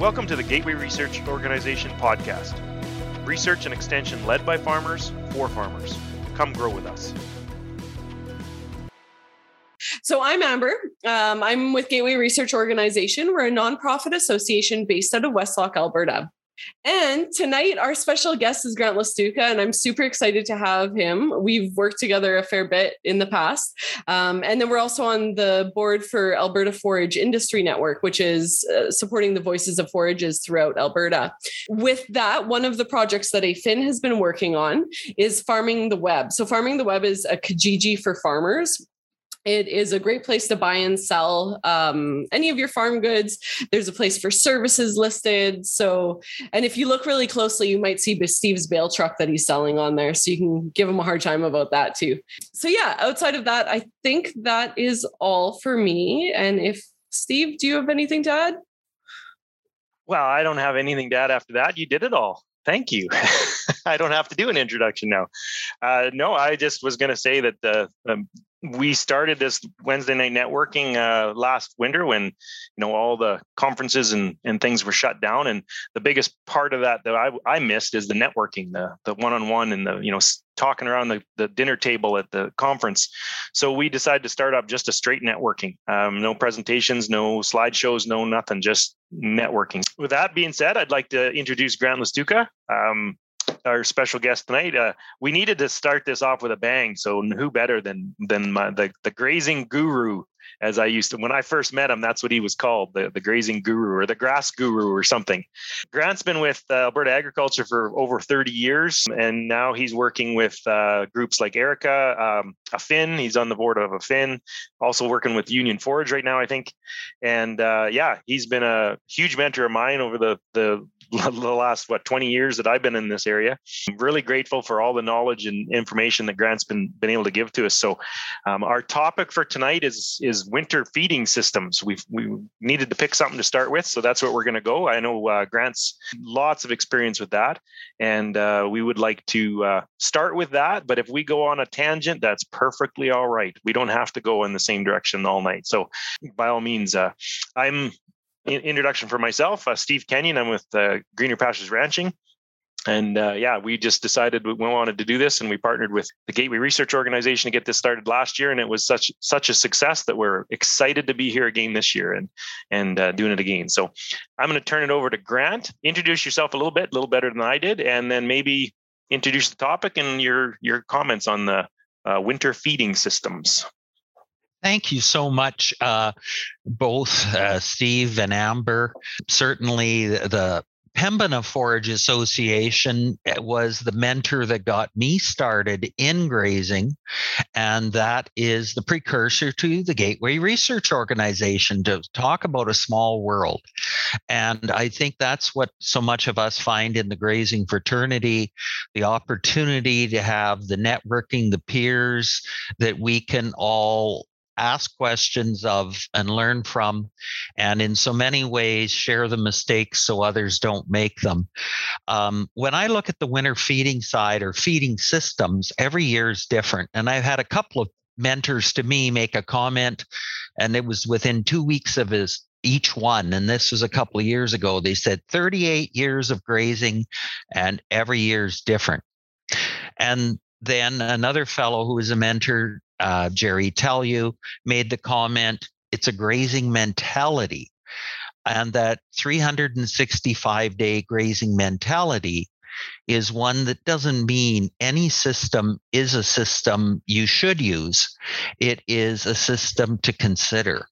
Welcome to the Gateway Research Organization podcast. Research and extension led by farmers for farmers. Come grow with us. So I'm Amber. Um, I'm with Gateway Research Organization. We're a nonprofit association based out of Westlock, Alberta. And tonight, our special guest is Grant Lastiwka, and I'm super excited to have him. We've worked together a fair bit in the past. Um, and then we're also on the board for Alberta Forage Industry Network, which is uh, supporting the voices of forages throughout Alberta. With that, one of the projects that AFIN has been working on is Farming the Web. So, Farming the Web is a Kijiji for farmers it is a great place to buy and sell um, any of your farm goods. There's a place for services listed. So, and if you look really closely, you might see Steve's bale truck that he's selling on there. So you can give him a hard time about that too. So, yeah, outside of that, I think that is all for me. And if Steve, do you have anything to add? Well, I don't have anything to add after that. You did it all. Thank you. I don't have to do an introduction now. Uh, no, I just was going to say that the um, we started this Wednesday night networking uh, last winter when you know all the conferences and, and things were shut down, and the biggest part of that that I, I missed is the networking, the the one on one, and the you know talking around the, the dinner table at the conference. So we decided to start up just a straight networking, um, no presentations, no slideshows, no nothing, just networking. With that being said, I'd like to introduce Grant Lastiwka. Um, our special guest tonight. Uh, we needed to start this off with a bang. So who better than than my, the the grazing guru, as I used to when I first met him. That's what he was called, the the grazing guru or the grass guru or something. Grant's been with uh, Alberta Agriculture for over 30 years, and now he's working with uh, groups like ARECA, um, AFIN. He's on the board of AFIN, also working with Union Forage right now, I think. And uh, yeah, he's been a huge mentor of mine over the the the last what 20 years that I've been in this area. I'm really grateful for all the knowledge and information that Grant's been been able to give to us. So, um, our topic for tonight is is winter feeding systems. We've we needed to pick something to start with, so that's what we're going to go. I know uh, Grant's lots of experience with that, and uh, we would like to uh, start with that. But if we go on a tangent, that's perfectly all right. We don't have to go in the same direction all night. So, by all means, uh, I'm introduction for myself, uh, Steve Kenyon. I'm with uh, Greener Pastures Ranching. And uh, yeah, we just decided we wanted to do this, and we partnered with the Gateway Research Organization to get this started last year, and it was such such a success that we're excited to be here again this year and and uh, doing it again. So I'm going to turn it over to Grant. Introduce yourself a little bit, a little better than I did, and then maybe introduce the topic and your your comments on the uh, winter feeding systems. Thank you so much, uh, both uh, Steve and Amber. Certainly, the Pembina Forage Association eh, was the mentor that got me started in grazing, and that is the precursor to the Gateway Research Organization to talk about a small world. And I think that's what so much of us find in the grazing fraternity the opportunity to have the networking, the peers that we can all ask questions of and learn from, and in so many ways share the mistakes so others don't make them. Um, when I look at the winter feeding side or feeding systems, every year is different. And I've had a couple of mentors to me make a comment, and it was within two weeks of his each one and this was a couple of years ago they said 38 years of grazing and every year is different and then another fellow who was a mentor uh, Jerry Tellieu made the comment it's a grazing mentality. And that 365 day grazing mentality is one that doesn't mean any system is a system you should use. It is a system to consider.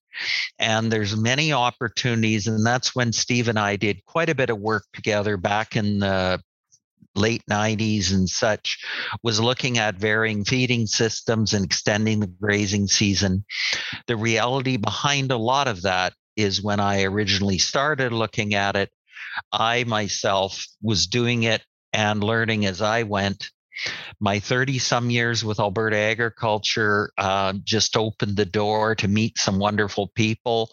And there's many opportunities, and that's when Steve and I did quite a bit of work together back in the late 90s and such was looking at varying feeding systems and extending the grazing season. The reality behind a lot of that is when I originally started looking at it, I myself was doing it and learning as I went. My 30 some years with Alberta Agriculture uh, just opened the door to meet some wonderful people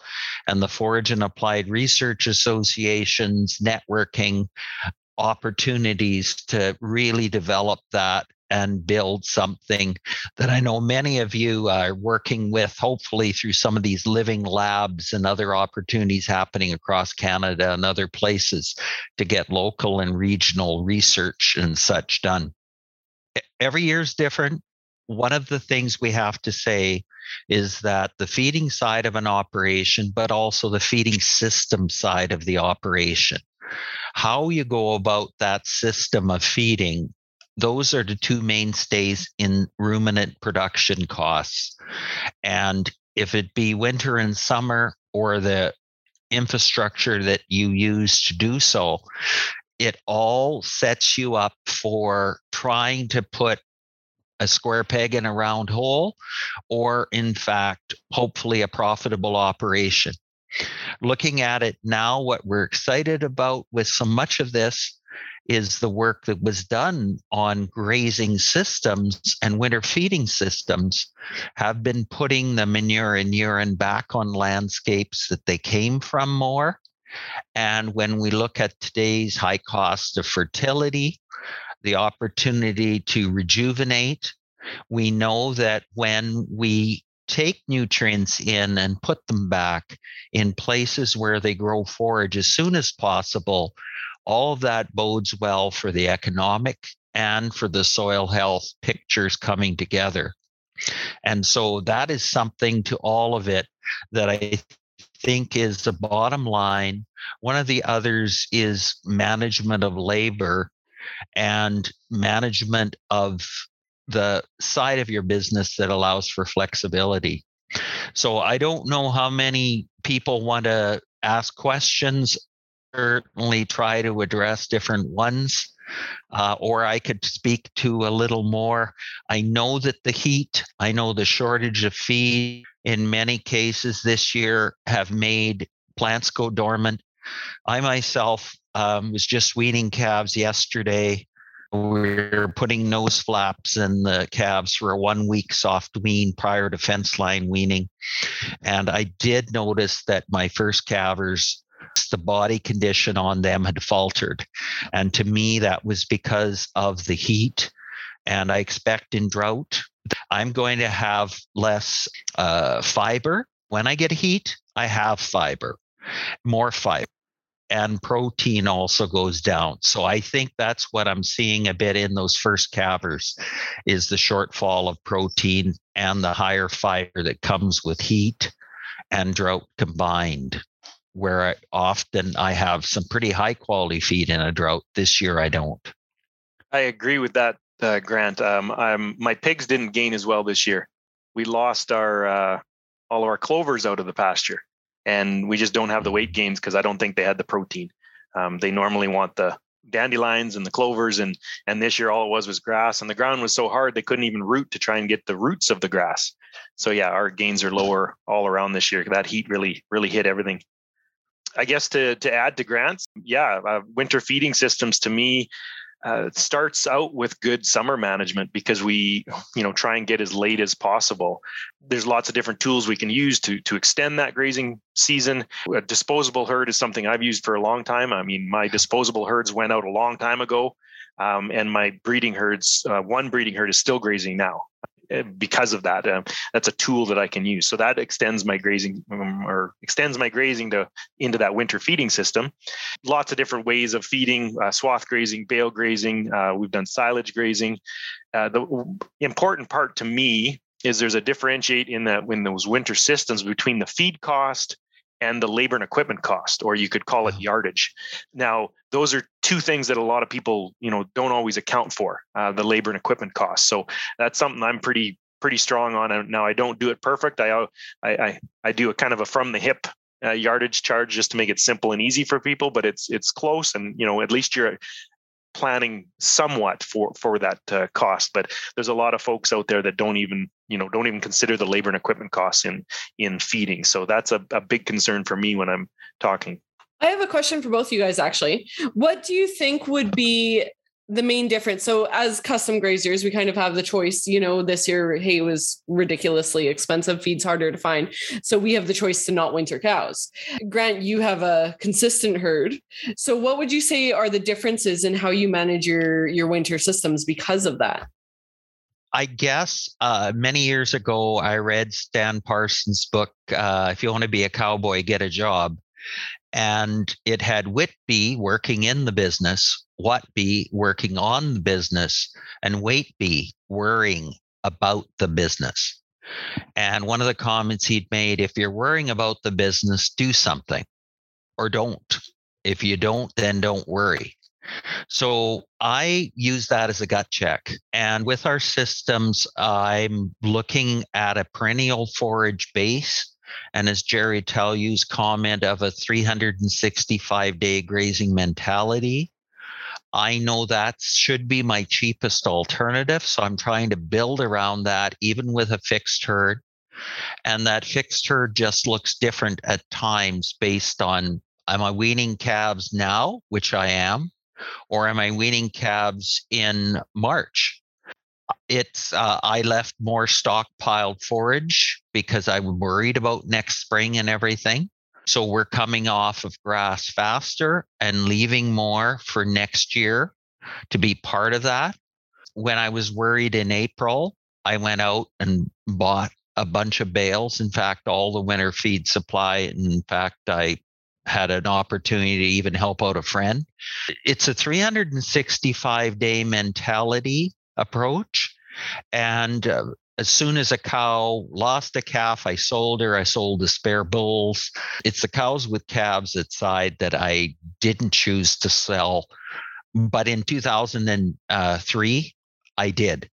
and the Forage and Applied Research Associations networking opportunities to really develop that and build something that I know many of you are working with, hopefully through some of these living labs and other opportunities happening across Canada and other places to get local and regional research and such done. Every year is different. One of the things we have to say is that the feeding side of an operation, but also the feeding system side of the operation, how you go about that system of feeding those are the two mainstays in ruminant production costs. And if it be winter and summer or the infrastructure that you use to do so, it all sets you up for trying to put a square peg in a round hole, or in fact, hopefully a profitable operation. Looking at it now, what we're excited about with so much of this is the work that was done on grazing systems and winter feeding systems have been putting the manure and urine back on landscapes that they came from more. And when we look at today's high cost of fertility, the opportunity to rejuvenate, we know that when we take nutrients in and put them back in places where they grow forage as soon as possible, all of that bodes well for the economic and for the soil health pictures coming together. And so that is something to all of it that I think is the bottom line. One of the others is management of labor and management of the side of your business that allows for flexibility. So I don't know how many people want to ask questions certainly try to address different ones. Uh, or I could speak to a little more. I know that the heat, I know the shortage of feed in many cases this year have made plants go dormant. I myself um, was just weaning calves yesterday. We're putting nose flaps in the calves for a one week soft wean prior to fence line weaning. And I did notice that my first calvers the body condition on them had faltered. And to me, that was because of the heat. And I expect in drought, I'm going to have less uh, fiber. When I get heat, I have fiber, more fiber. And protein also goes down. So I think that's what I'm seeing a bit in those first calvers is the shortfall of protein and the higher fiber that comes with heat and drought combined where I, often I have some pretty high quality feed in a drought. This year I don't. I agree with that, uh, Grant. Um, I'm, my pigs didn't gain as well this year. We lost our uh, all of our clovers out of the pasture, and we just don't have the weight gains because I don't think they had the protein. Um, they normally want the dandelions and the clovers, and and this year all it was was grass, and the ground was so hard they couldn't even root to try and get the roots of the grass. So yeah, our gains are lower all around this year. That heat really really hit everything. I guess to to add to grants, yeah, uh, winter feeding systems to me uh, starts out with good summer management because we you know try and get as late as possible. There's lots of different tools we can use to to extend that grazing season. A disposable herd is something i've used for a long time. I mean my disposable herds went out a long time ago um, and my breeding herds uh, one breeding herd is still grazing now because of that. Um, that's a tool that I can use. So that extends my grazing um, or extends my grazing to into that winter feeding system. Lots of different ways of feeding: uh, swath grazing, bale grazing. Uh, we've done silage grazing. Uh, the important part to me is there's a differentiate in that when those winter systems between the feed cost and the labor and equipment cost, or you could call it yardage. Now, those are two things that a lot of people, you know, don't always account for uh, the labor and equipment costs. So that's something I'm pretty pretty strong on. Now, I don't do it perfect. I I I, I do a kind of a from the hip uh, yardage charge just to make it simple and easy for people, but it's it's close, and you know, at least you're planning somewhat for for that uh, cost but there's a lot of folks out there that don't even you know don't even consider the labor and equipment costs in in feeding so that's a, a big concern for me when i'm talking I have a question for both of you guys actually. What do you think would be the main difference. So as custom graziers we kind of have the choice you know this year hay was ridiculously expensive feeds harder to find. So we have the choice to not winter cows. Grant you have a consistent herd. So what would you say are the differences in how you manage your your winter systems because of that? I guess uh, many years ago, I read Stan Parsons' book, uh, If You Want to Be a Cowboy, Get a Job. And it had Whitby working in the business, Whatby working on the business, and Waitby worrying about the business. And one of the comments he'd made if you're worrying about the business, do something or don't. If you don't, then don't worry. So I use that as a gut check. And with our systems, I'm looking at a perennial forage base. And as Jerry tell you's comment of a 365 day grazing mentality, I know that should be my cheapest alternative. So I'm trying to build around that, even with a fixed herd. And that fixed herd just looks different at times based on am I weaning calves now, which I am, or am I weaning calves in March? It's uh, I left more stockpiled forage because I'm worried about next spring and everything. So we're coming off of grass faster and leaving more for next year to be part of that. When I was worried in April, I went out and bought a bunch of bales. In fact, all the winter feed supply. In fact, I had an opportunity to even help out a friend. It's a 365 day mentality approach. And uh, as soon as a cow lost a calf, I sold her. I sold the spare bulls. It's the cows with calves at side that I didn't choose to sell. But in 2003, I did.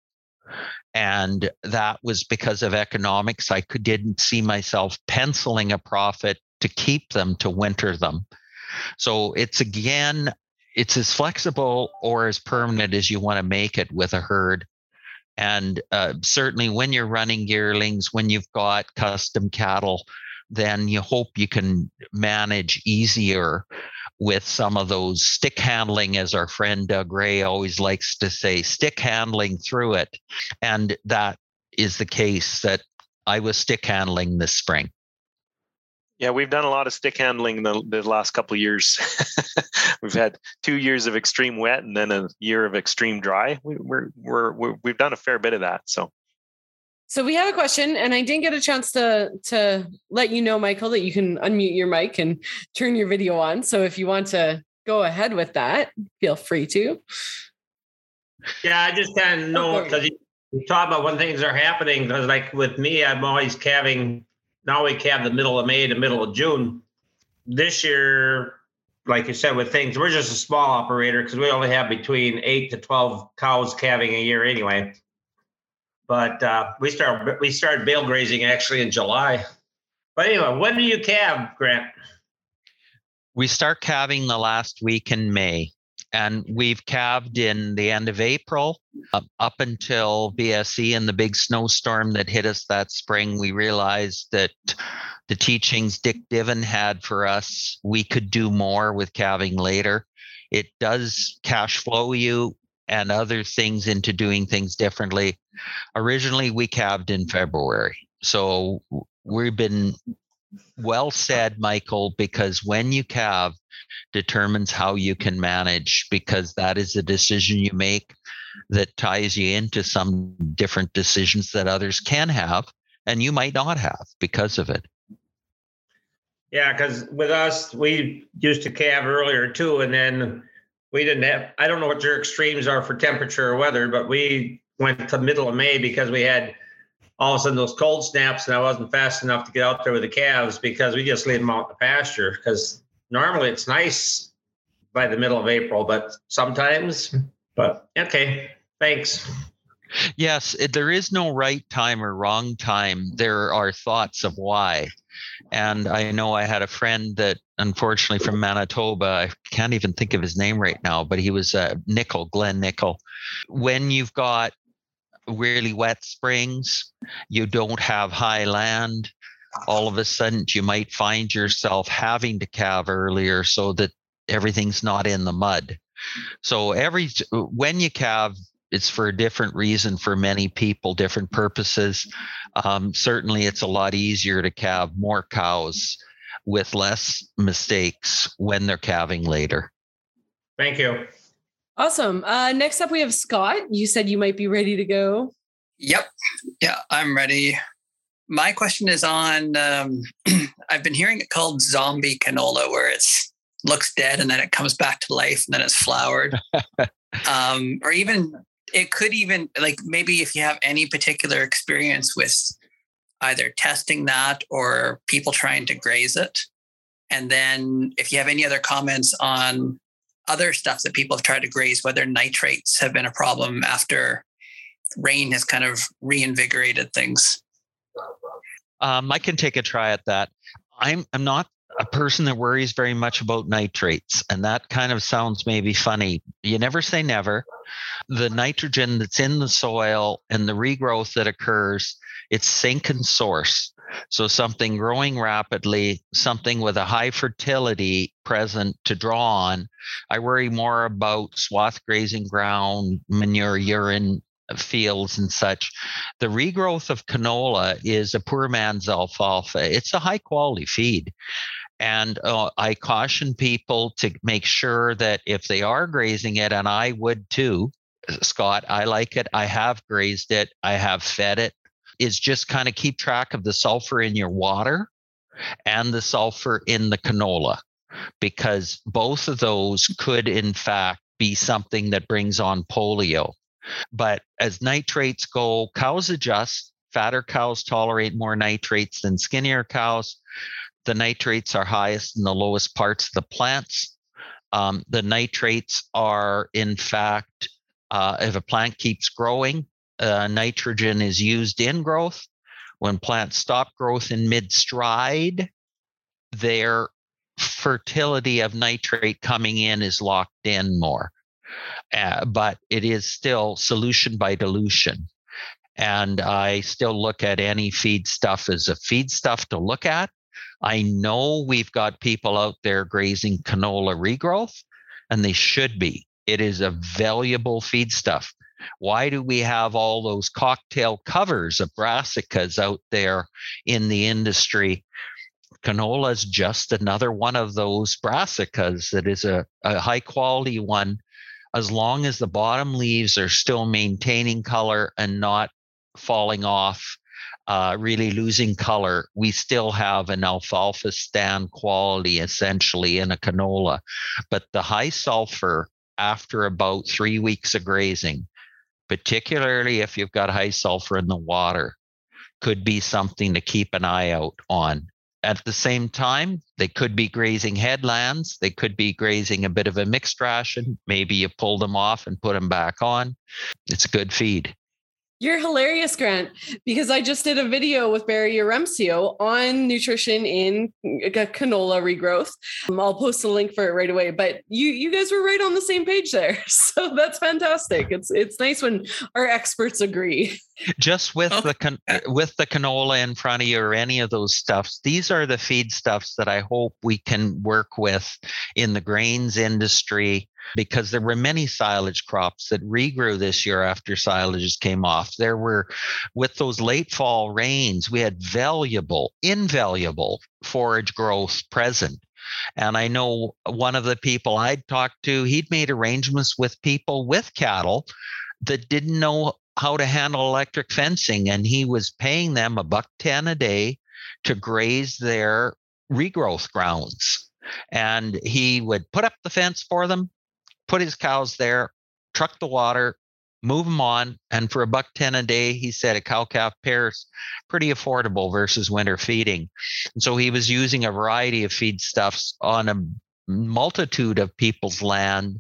And that was because of economics. I could, didn't see myself penciling a profit to keep them to winter them. So it's again, it's as flexible or as permanent as you want to make it with a herd. And uh, certainly when you're running yearlings, when you've got custom cattle, then you hope you can manage easier with some of those stick handling, as our friend Doug Ray always likes to say, stick handling through it. And that is the case that I was stick handling this spring. Yeah, we've done a lot of stick handling the, the last couple of years. we've had two years of extreme wet and then a year of extreme dry. We, we're, we're, we're we've done a fair bit of that. So, so we have a question, and I didn't get a chance to to let you know, Michael, that you can unmute your mic and turn your video on. So if you want to go ahead with that, feel free to. Yeah, I just kind of oh, know because you, you talk about when things are happening. Because like with me, I'm always calving now we have the middle of May to middle of June. This year, like you said, with things, we're just a small operator because we only have between eight to twelve cows calving a year anyway. But uh, we start we started bale grazing actually in July. But anyway, when do you calve, Grant? We start calving the last week in May and we've calved in the end of April uh, up until BSE and the big snowstorm that hit us that spring. We realized that the teachings Dick Diven had for us, we could do more with calving later. It does cash flow you and other things into doing things differently. Originally, we calved in February. So we've been well said, Michael, because when you calve, determines how you can manage because that is a decision you make that ties you into some different decisions that others can have and you might not have because of it. Yeah, because with us, we used to calve earlier too, and then we didn't have. I don't know what your extremes are for temperature or weather, but we went to middle of May because we had all of a sudden those cold snaps, and I wasn't fast enough to get out there with the calves because we just leave them out in the pasture because normally it's nice by the middle of April, but sometimes, but okay, thanks. Yes, there is no right time or wrong time. There are thoughts of why. And I know I had a friend that, unfortunately, from Manitoba, I can't even think of his name right now, but he was uh, Nickel, Glenn Nickel. When you've got really wet springs, you don't have high land, all of a sudden you might find yourself having to calve earlier so that everything's not in the mud. So every when you calve, it's for a different reason for many people, different purposes. Um, certainly, it's a lot easier to calve more cows with less mistakes when they're calving later. Thank you. Awesome. Uh, next up, we have Scott. You said you might be ready to go. Yep. Yeah, I'm ready. My question is on um, I've been hearing it called zombie canola, where it looks dead and then it comes back to life and then it's flowered. um, or even it could even like maybe if you have any particular experience with either testing that or people trying to graze it. And then if you have any other comments on other stuff that people have tried to graze, whether nitrates have been a problem after rain has kind of reinvigorated things. Um, I can take a try at that. I'm I'm not a person that worries very much about nitrates, and that kind of sounds maybe funny. You never say never. The nitrogen that's in the soil and the regrowth that occurs, it's sink and source. So something growing rapidly, something with a high fertility present to draw on. I worry more about swath grazing ground, manure, urine, fields and such. The regrowth of canola is a poor man's alfalfa. It's a high quality feed. And uh, I caution people to make sure that if they are grazing it, and I would too, Scott, I like it. I have grazed it. I have fed it. Is just kind of keep track of the sulfur in your water and the sulfur in the canola, because both of those could, in fact, be something that brings on polio. But as nitrates go, cows adjust. Fatter cows tolerate more nitrates than skinnier cows. The nitrates are highest in the lowest parts of the plants. Um, the nitrates are, in fact, uh, if a plant keeps growing, uh, nitrogen is used in growth. When plants stop growth in mid stride, their fertility of nitrate coming in is locked in more. Uh, but it is still solution by dilution. And I still look at any feed stuff as a feed stuff to look at. I know we've got people out there grazing canola regrowth, and they should be. It is a valuable feed stuff. Why do we have all those cocktail covers of brassicas out there in the industry? Canola is just another one of those brassicas that is a, a high quality one as long as the bottom leaves are still maintaining color and not falling off, uh, really losing color, we still have an alfalfa stand quality essentially in a canola. But the high sulfur after about three weeks of grazing, particularly if you've got high sulfur in the water, could be something to keep an eye out on. At the same time, they could be grazing headlands. They could be grazing a bit of a mixed ration. Maybe you pull them off and put them back on. It's a good feed. You're hilarious, Grant, because I just did a video with Barry Yaremcio on nutrition in canola regrowth. Um, I'll post a link for it right away. But you you guys were right on the same page there. So that's fantastic. It's it's nice when our experts agree. Just with the can- with the canola in front of you or any of those stuffs, these are the feed stuffs that I hope we can work with in the grains industry because there were many silage crops that regrew this year after silages came off. There were, with those late fall rains, we had valuable, invaluable forage growth present. And I know one of the people I'd talked to, he'd made arrangements with people with cattle that didn't know how to handle electric fencing, and he was paying them a buck 10 a day to graze their regrowth grounds. And he would put up the fence for them, put his cows there, truck the water, move them on, and for a buck ten a day, he said a cow calf pair is pretty affordable versus winter feeding. And so he was using a variety of feedstuffs on a multitude of people's land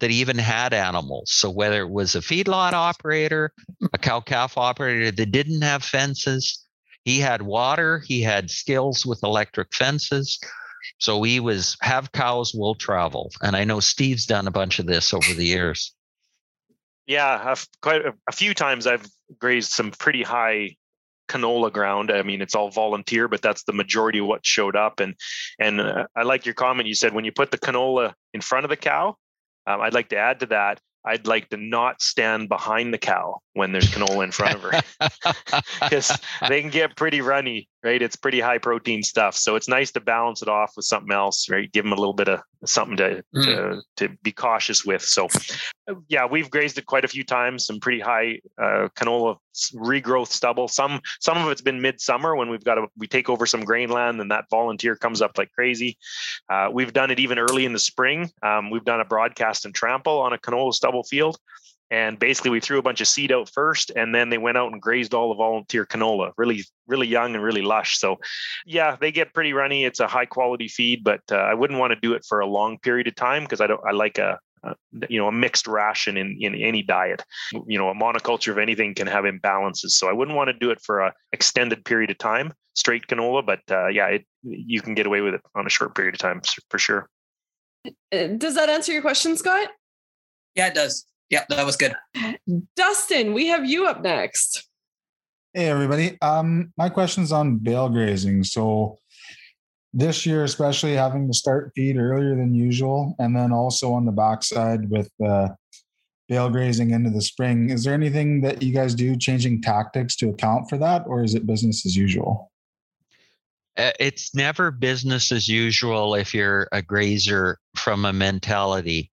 that even had animals. So whether it was a feedlot operator, a cow calf operator that didn't have fences, he had water, he had skills with electric fences. So he was have cows will travel, and I know Steve's done a bunch of this over the years. Yeah, I've quite a, a few times I've grazed some pretty high canola ground. I mean, it's all volunteer, but that's the majority of what showed up. And and uh, I like your comment. You said when you put the canola in front of the cow, um, I'd like to add to that. I'd like to not stand behind the cow when there's canola in front of her because they can get pretty runny right? It's pretty high protein stuff. So it's nice to balance it off with something else, right? Give them a little bit of something to mm. to, to be cautious with. So yeah, we've grazed it quite a few times. Some pretty high uh, canola regrowth stubble. Some some of it's been midsummer when we've got to, we take over some grain land and that volunteer comes up like crazy. Uh, we've done it even early in the spring. Um, we've done a broadcast and trample on a canola stubble field. And basically, we threw a bunch of seed out first, and then they went out and grazed all the volunteer canola. Really, really young and really lush. So, yeah, they get pretty runny. It's a high quality feed, but uh, I wouldn't want to do it for a long period of time because I don't. I like a, a, you know a mixed ration in in any diet. You know, a monoculture of anything can have imbalances. So I wouldn't want to do it for a extended period of time, straight canola. But uh, yeah, it, you can get away with it on a short period of time for sure. Uh, does that answer your question, Scott? Yeah, it does. Yeah, that was good. Dustin, we have you up next. Hey everybody. Um, my question's on bale grazing. So this year, especially having to start feed earlier than usual, and then also on the backside with uh, bale grazing into the spring. Is there anything that you guys do changing tactics to account for that, or is it business as usual? Uh, it's never business as usual if you're a grazer from a mentality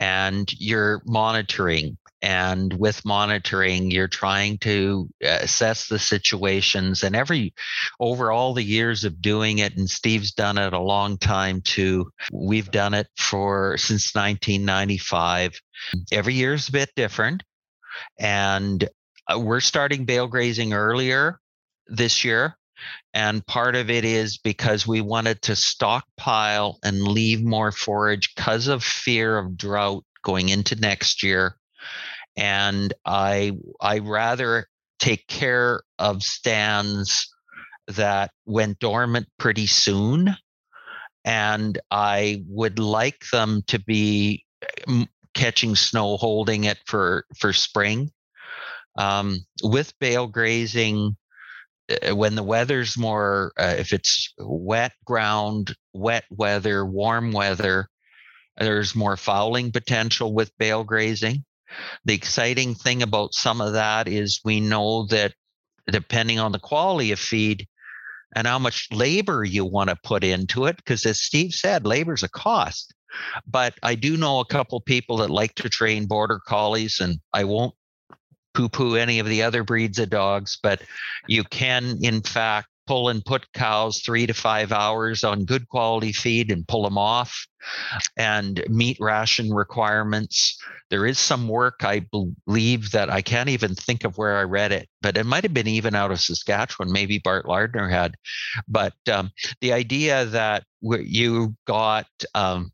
and you're monitoring and with monitoring you're trying to uh, assess the situations and every over all the years of doing it and steve's done it a long time too we've done it for since 1995 every year is a bit different and uh, we're starting bale grazing earlier this year and part of it is because we wanted to stockpile and leave more forage because of fear of drought going into next year. And I I rather take care of stands that went dormant pretty soon. And I would like them to be catching snow, holding it for for spring. Um, with bale grazing, when the weather's more, uh, if it's wet ground, wet weather, warm weather, there's more fouling potential with bale grazing. The exciting thing about some of that is we know that depending on the quality of feed and how much labor you want to put into it, because as Steve said, labor is a cost. But I do know a couple people that like to train border collies, and I won't poo poo any of the other breeds of dogs, but you can, in fact, pull and put cows three to five hours on good quality feed and pull them off and meet ration requirements. There is some work, I believe, that I can't even think of where I read it, but it might have been even out of Saskatchewan. Maybe Bart Lardner had. But um, the idea that you got um,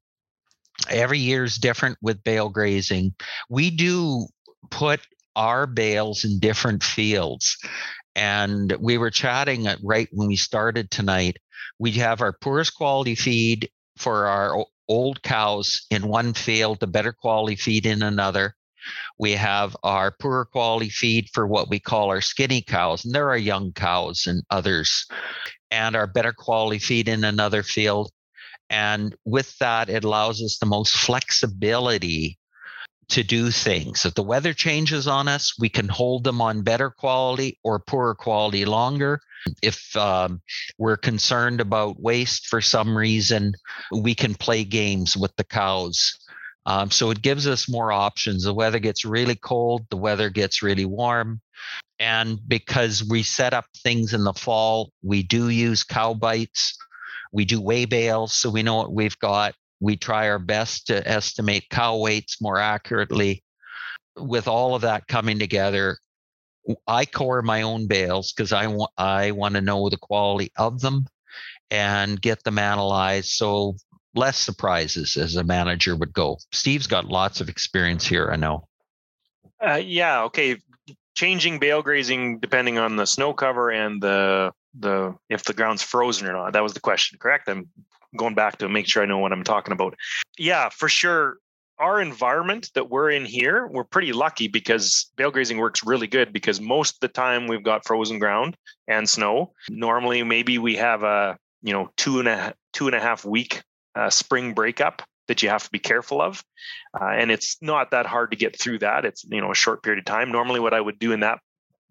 every year is different with bale grazing. We do put our bales in different fields. And we were chatting uh, right when we started tonight. We have our poorest quality feed for our old cows in one field, the better quality feed in another. We have our poorer quality feed for what we call our skinny cows, and there are young cows and others, and our better quality feed in another field. And with that, it allows us the most flexibility to do things. If the weather changes on us, we can hold them on better quality or poorer quality longer. If um, we're concerned about waste for some reason, we can play games with the cows. Um, so it gives us more options. The weather gets really cold, the weather gets really warm. And because we set up things in the fall, we do use CowBytes. We do weigh bales, so we know what we've got we try our best to estimate cow weights more accurately. With all of that coming together, I core my own bales because I want I want to know the quality of them and get them analyzed. So less surprises as a manager would go. Steve's got lots of experience here. I know. Uh, yeah. Okay. Changing bale grazing depending on the snow cover and the the if the ground's frozen or not. That was the question, correct? I'm going back to make sure I know what I'm talking about. Yeah, for sure. Our environment that we're in here, we're pretty lucky because bale grazing works really good because most of the time we've got frozen ground and snow. Normally, maybe we have a you know two and a two and a half week uh, spring breakup that you have to be careful of, uh, and it's not that hard to get through that. It's you know a short period of time. Normally, what I would do in that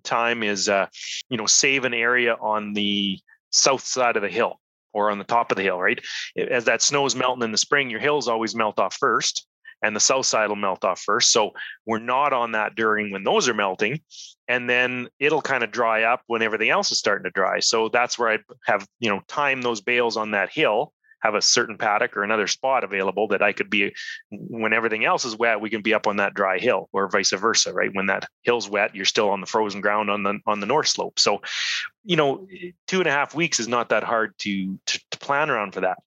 time is uh, you know save an area on the south side of the hill or on the top of the hill, right? As that snow is melting in the spring, your hills always melt off first and the south side will melt off first. So we're not on that during when those are melting. And then it'll kind of dry up when everything else is starting to dry. So that's where I have, you know, time those bales on that hill have a certain paddock or another spot available that I could be when everything else is wet, we can be up on that dry hill or vice versa, right? When that hill's wet, you're still on the frozen ground on the on the north slope. So, you know, two and a half weeks is not that hard to to, to plan around for that.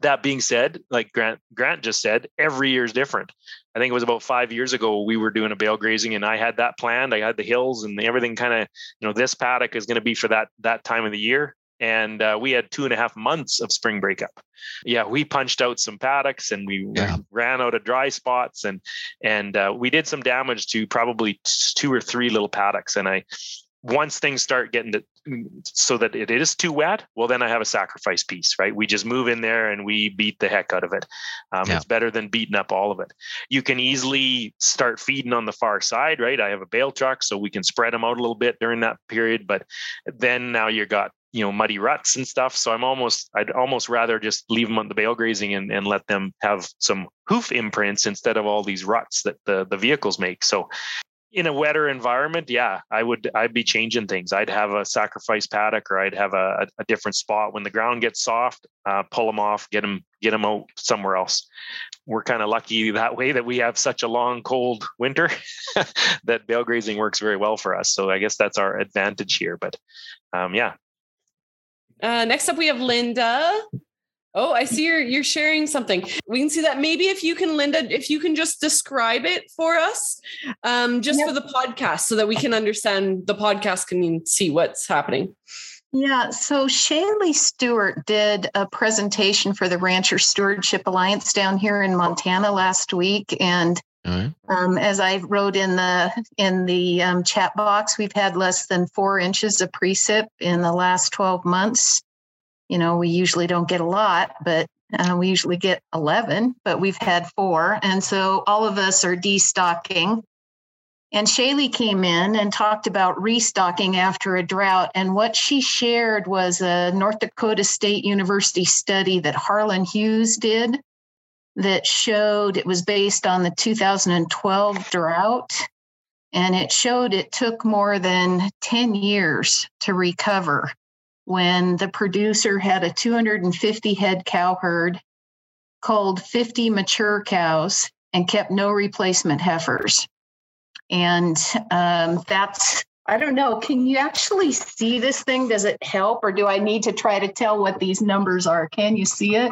That being said, like Grant Grant just said, every year is different. I think it was about five years ago we were doing a bale grazing, and I had that planned. I had the hills and everything kind of, you know, this paddock is going to be for that that time of the year and uh, we had two and a half months of spring breakup. Yeah, we punched out some paddocks and we yeah. ran out of dry spots and and uh, we did some damage to probably two or three little paddocks. And I once things start getting to, so that it is too wet, well, then I have a sacrifice piece, right? We just move in there and we beat the heck out of it. Um, yeah. It's better than beating up all of it. You can easily start feeding on the far side, right? I have a bale truck, so we can spread them out a little bit during that period. But then now you got you know muddy ruts and stuff. So i'm almost i'd almost rather just leave them on the bale grazing and, and let them have some hoof imprints instead of all these ruts that the, the vehicles make. So in a wetter environment yeah i would i'd be changing things. I'd have a sacrifice paddock or i'd have a, a different spot. When the ground gets soft uh, pull them off get them get them out somewhere else. We're kind of lucky that way that we have such a long cold winter that bale grazing works very well for us. So i guess that's our advantage here. But um, yeah uh, next up, we have Linda. Oh, I see you're you're sharing something. We can see that. Maybe if you can, Linda, if you can just describe it for us, um, just yep. for the podcast, so that we can understand the podcast can see what's happening. Yeah, so Shaylee Stewart did a presentation for the Rancher Stewardship Alliance down here in Montana last week, and Right. Um, as I wrote in the in the um, chat box, we've had less than four inches of precip in the last 12 months. You know, we usually don't get a lot, but uh, we usually get 11, but we've had four, and so all of us are destocking. And Shaylee came in and talked about restocking after a drought. And what she shared was a North Dakota State University study that Harlan Hughes did that showed it was based on the 2012 drought. And it showed it took more than 10 years to recover when the producer had a 250 head cow herd, culled 50 mature cows, and kept no replacement heifers. And um, that's, I don't know, can you actually see this thing? Does it help, or do I need to try to tell what these numbers are? Can you see it?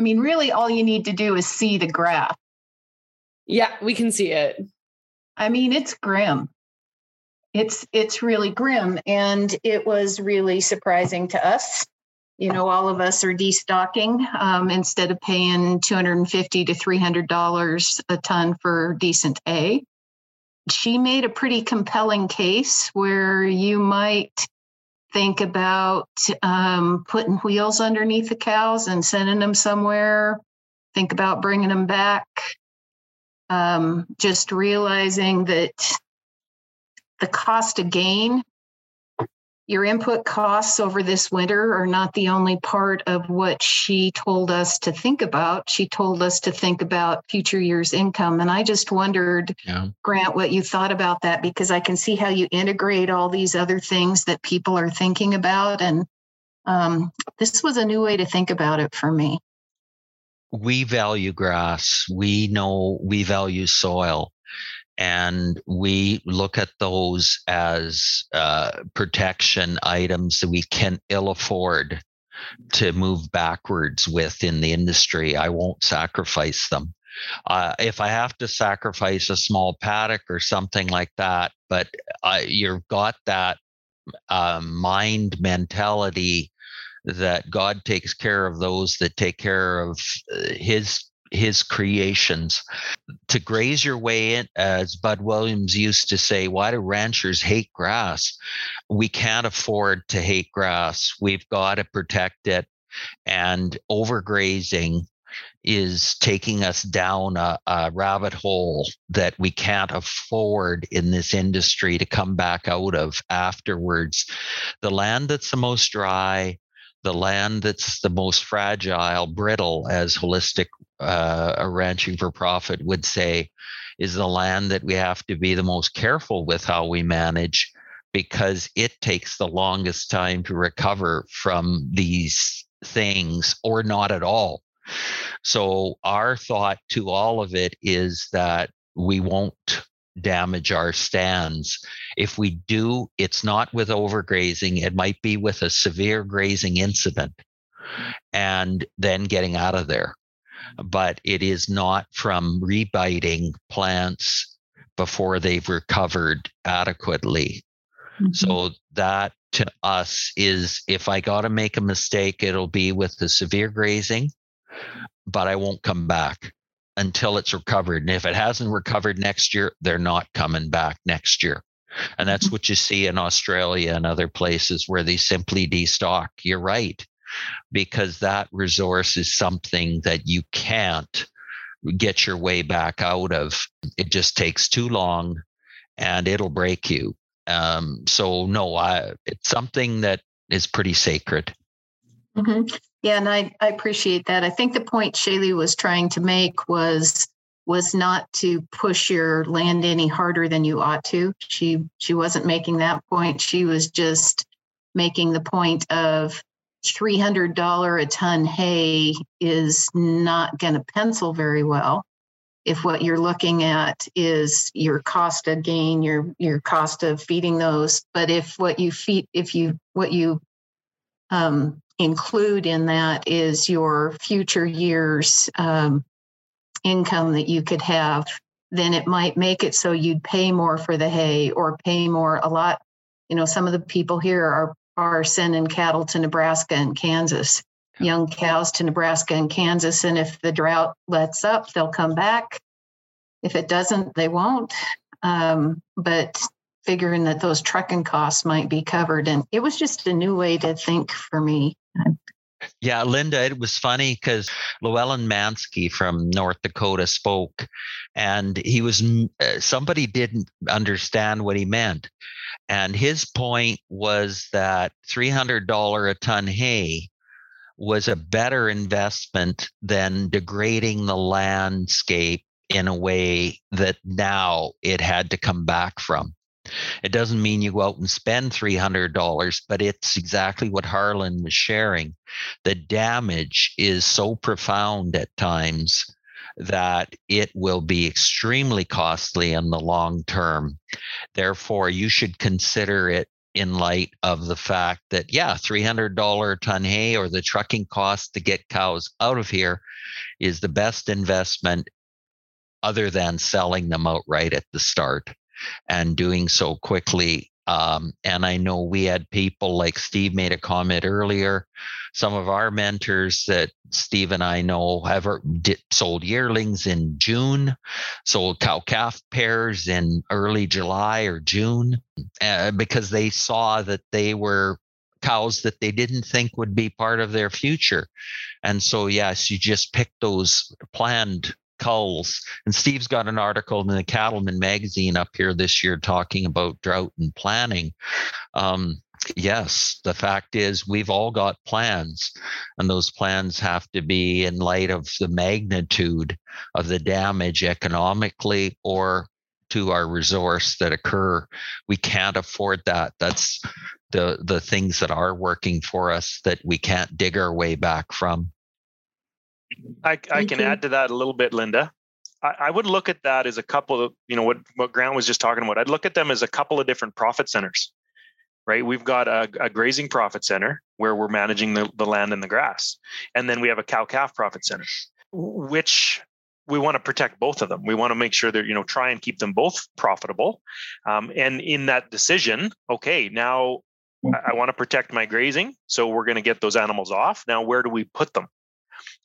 I mean, really, all you need to do is see the graph. Yeah, we can see it. I mean, it's grim. It's it's really grim, and it was really surprising to us. You know, all of us are destocking um, instead of paying two hundred and fifty to three hundred dollars a ton for decent A. She made a pretty compelling case where you might think about um, putting wheels underneath the cows and sending them somewhere. Think about bringing them back. Um, just realizing that the cost of gain your input costs over this winter are not the only part of what she told us to think about. She told us to think about future years' income. And I just wondered, yeah. Grant, what you thought about that because I can see how you integrate all these other things that people are thinking about. And um, this was a new way to think about it for me. We value grass, we know we value soil and we look at those as uh, protection items that we can ill afford to move backwards with in the industry. I won't sacrifice them. Uh, if I have to sacrifice a small paddock or something like that, but uh, you've got that uh, mind mentality that God takes care of those that take care of uh, His his creations. To graze your way in, as Bud Williams used to say, why do ranchers hate grass? We can't afford to hate grass. We've got to protect it. And overgrazing is taking us down a, a, rabbit hole that we can't afford in this industry to come back out of afterwards. The land that's the most dry, the land that's the most fragile, brittle, as holistic uh, ranching for profit would say, is the land that we have to be the most careful with how we manage because it takes the longest time to recover from these things or not at all. So, our thought to all of it is that we won't damage our stands. If we do, it's not with overgrazing, it might be with a severe grazing incident and then getting out of there. But it is not from rebiting plants before they've recovered adequately. Mm-hmm. So that to us is if I got to make a mistake, it'll be with the severe grazing, but I won't come back until it's recovered. And if it hasn't recovered next year, they're not coming back next year. And that's mm-hmm. what you see in Australia and other places where they simply destock. You're right, because that resource is something that you can't get your way back out of. It just takes too long and it'll break you. Um, so no, I, it's something that is pretty sacred. Mm-hmm. Yeah, and I, I appreciate that. I think the point Shaylee was trying to make was was not to push your land any harder than you ought to. She she wasn't making that point. She was just making the point of $300 a ton hay is not going to pencil very well if what you're looking at is your cost of gain your your cost of feeding those but if what you feed if you what you um, include in that is your future years um, income that you could have then it might make it so you'd pay more for the hay or pay more a lot you know some of the people here are are sending cattle to nebraska and kansas young cows to Nebraska and Kansas. And if the drought lets up, they'll come back. If it doesn't, they won't. Um, but figuring that those trucking costs might be covered. And it was just a new way to think for me. Yeah, Linda, it was funny because Llewellyn Manske from North Dakota spoke, and he was uh, somebody didn't understand what he meant. And his point was that $300 a ton hay was a better investment than degrading the landscape in a way that now it had to come back from. It doesn't mean you go out and spend $300, but it's exactly what Harlan was sharing. The damage is so profound at times that it will be extremely costly in the long term. Therefore, you should consider it in light of the fact that yeah $300 ton hay or the trucking cost to get cows out of here is the best investment other than selling them outright at the start and doing so quickly um, and I know we had people like Steve made a comment earlier. Some of our mentors that Steve and I know have did, sold yearlings in June, sold cow calf pairs in early July or June uh, because they saw that they were cows that they didn't think would be part of their future. And so, yes, you just pick those planned culls. And Steve's got an article in the Cattleman magazine up here this year talking about drought and planning. Um, yes, the fact is we've all got plans, and those plans have to be in light of the magnitude of the damage economically or to our resource that occur. We can't afford that. That's the the things that are working for us that we can't dig our way back from. I, I can add to that a little bit, Linda. I, I, would look at that as a couple of, you know, what, what Grant was just talking about. I'd look at them as a couple of different profit centers, right? We've got a, a grazing profit center where we're managing the, the land and the grass. And then we have a cow calf profit center, which we want to protect both of them. We want to make sure that, you know, try and keep them both profitable. Um, and in that decision, okay, now I, I want to protect my grazing. So we're going to get those animals off. Now, where do we put them?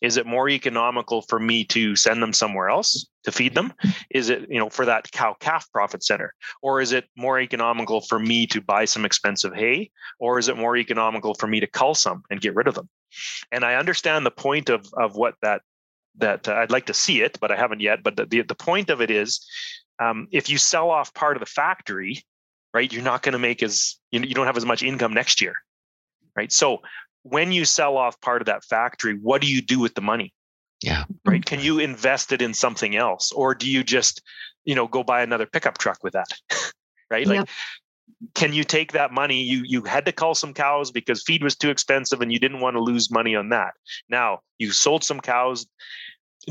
Is it more economical for me to send them somewhere else to feed them? Is it, you know, for that cow calf profit center? Or is it more economical for me to buy some expensive hay? Or is it more economical for me to cull some and get rid of them? And I understand the point of, of what that that uh, I'd like to see it, but I haven't yet. But the the, the point of it is, um, if you sell off part of the factory, right, you're not going to make as you, you don't have as much income next year, right? So when you sell off part of that factory, what do you do with the money? Yeah. Right. Can mm-hmm. you invest it in something else, or do you just, you know, go buy another pickup truck with that? right. Like, can you take that money? You you had to cull some cows because feed was too expensive, and you didn't want to lose money on that. Now you sold some cows.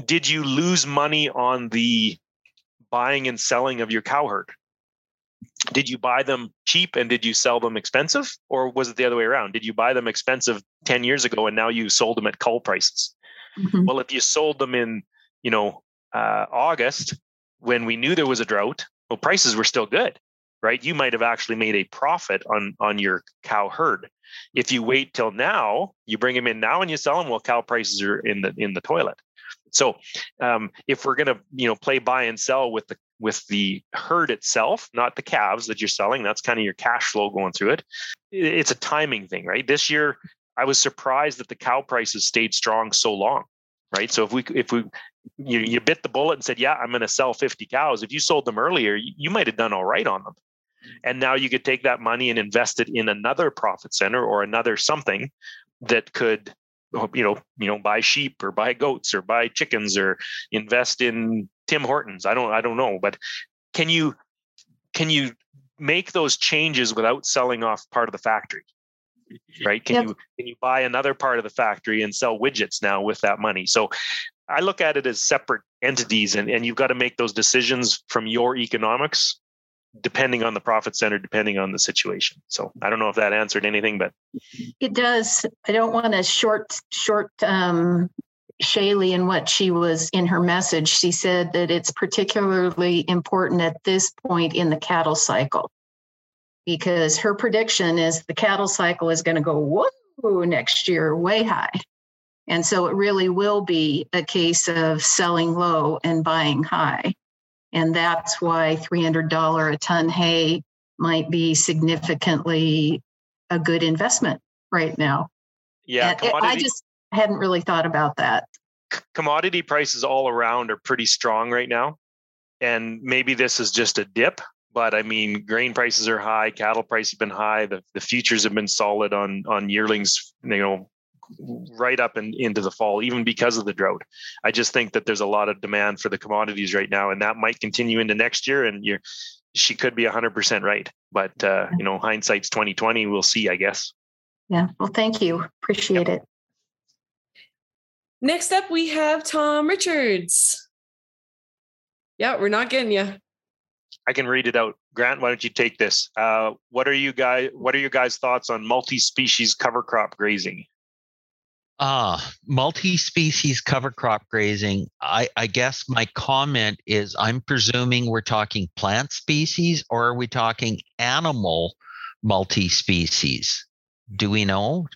Did you lose money on the buying and selling of your cow herd? Did you buy them cheap and did you sell them expensive? Or was it the other way around? Did you buy them expensive 10 years ago and now you sold them at cull prices? Mm-hmm. well if you sold them in you know uh, august when we knew there was a drought well prices were still good right? You might have actually made a profit on on your cow herd. If you wait till now you bring them in now and you sell them well cow prices are in the in the toilet so um, if we're going to you know play buy and sell with the with the herd itself, not the calves that you're selling. That's kind of your cash flow going through it. It's a timing thing, right? This year, I was surprised that the cow prices stayed strong so long, right? So if we if we you you bit the bullet and said, yeah, I'm going to sell 50 cows. If you sold them earlier, you, you might have done all right on them. And now you could take that money and invest it in another profit center or another something that could you know you know buy sheep or buy goats or buy chickens or invest in Tim Hortons. I don't I don't know, but can you can you make those changes without selling off part of the factory? Right? Can yep. you can you buy another part of the factory and sell widgets now with that money? So I look at it as separate entities and, and you've got to make those decisions from your economics depending on the profit center, depending on the situation. So I don't know if that answered anything, but it does. I don't want to short short um, Shaylee and what she was in her message. She said that it's particularly important at this point in the cattle cycle because her prediction is the cattle cycle is going to go whoa next year, way high. And so it really will be a case of selling low and buying high. And that's why $300 a ton hay might be significantly a good investment right now. Yeah. I just hadn't really thought about that. Commodity prices all around are pretty strong right now. And maybe this is just a dip, but I mean, grain prices are high, cattle prices have been high, the, the futures have been solid on on yearlings, you know, right up and into the fall, even because of the drought. I just think that there's a lot of demand for the commodities right now, and that might continue into next year. And you're, she could be 100% right, but uh, you know, hindsight's 2020. We'll see, I guess. Yeah. Well, thank you. Appreciate yep. it. Next up, we have Tom Richards. Yeah, we're not getting you. I can read it out. Grant, why don't you take this? Uh, what are you guys? What are your guys' thoughts on multi-species cover crop grazing? Ah, uh, multi-species cover crop grazing. I, I guess my comment is I'm presuming we're talking plant species or are we talking animal multi-species? Do we know?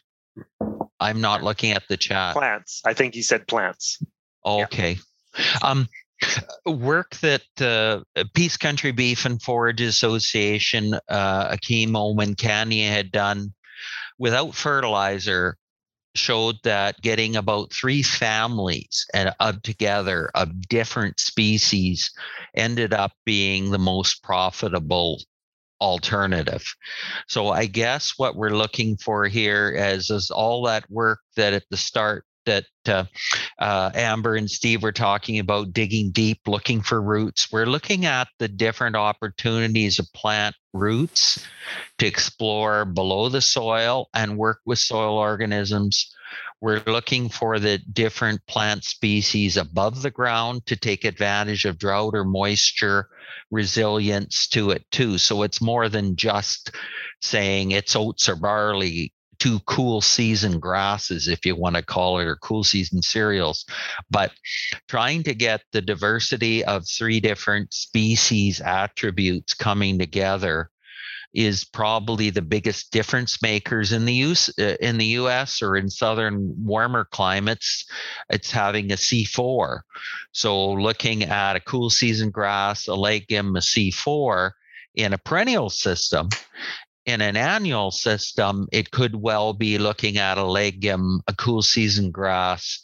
I'm not looking at the chat. Plants. I think he said plants. Okay. Yeah. Um, work that uh, Peace Country Beef and Forage Association, uh, Akim Omokanye had done without fertilizer showed that getting about three families and of together of different species ended up being the most profitable alternative. So I guess what we're looking for here is, is all that work that at the start that uh, uh, Amber and Steve were talking about digging deep, looking for roots. We're looking at the different opportunities of plant roots to explore below the soil and work with soil organisms we're looking for the different plant species above the ground to take advantage of drought or moisture resilience to it too. So it's more than just saying it's oats or barley, two cool season grasses, if you want to call it, or cool season cereals, but trying to get the diversity of three different species attributes coming together is probably the biggest difference makers in the use uh, in the US or in southern warmer climates. It's having a C4 so looking at a cool season grass a legume a C4 in a perennial system in an annual system it could well be looking at a legume a cool season grass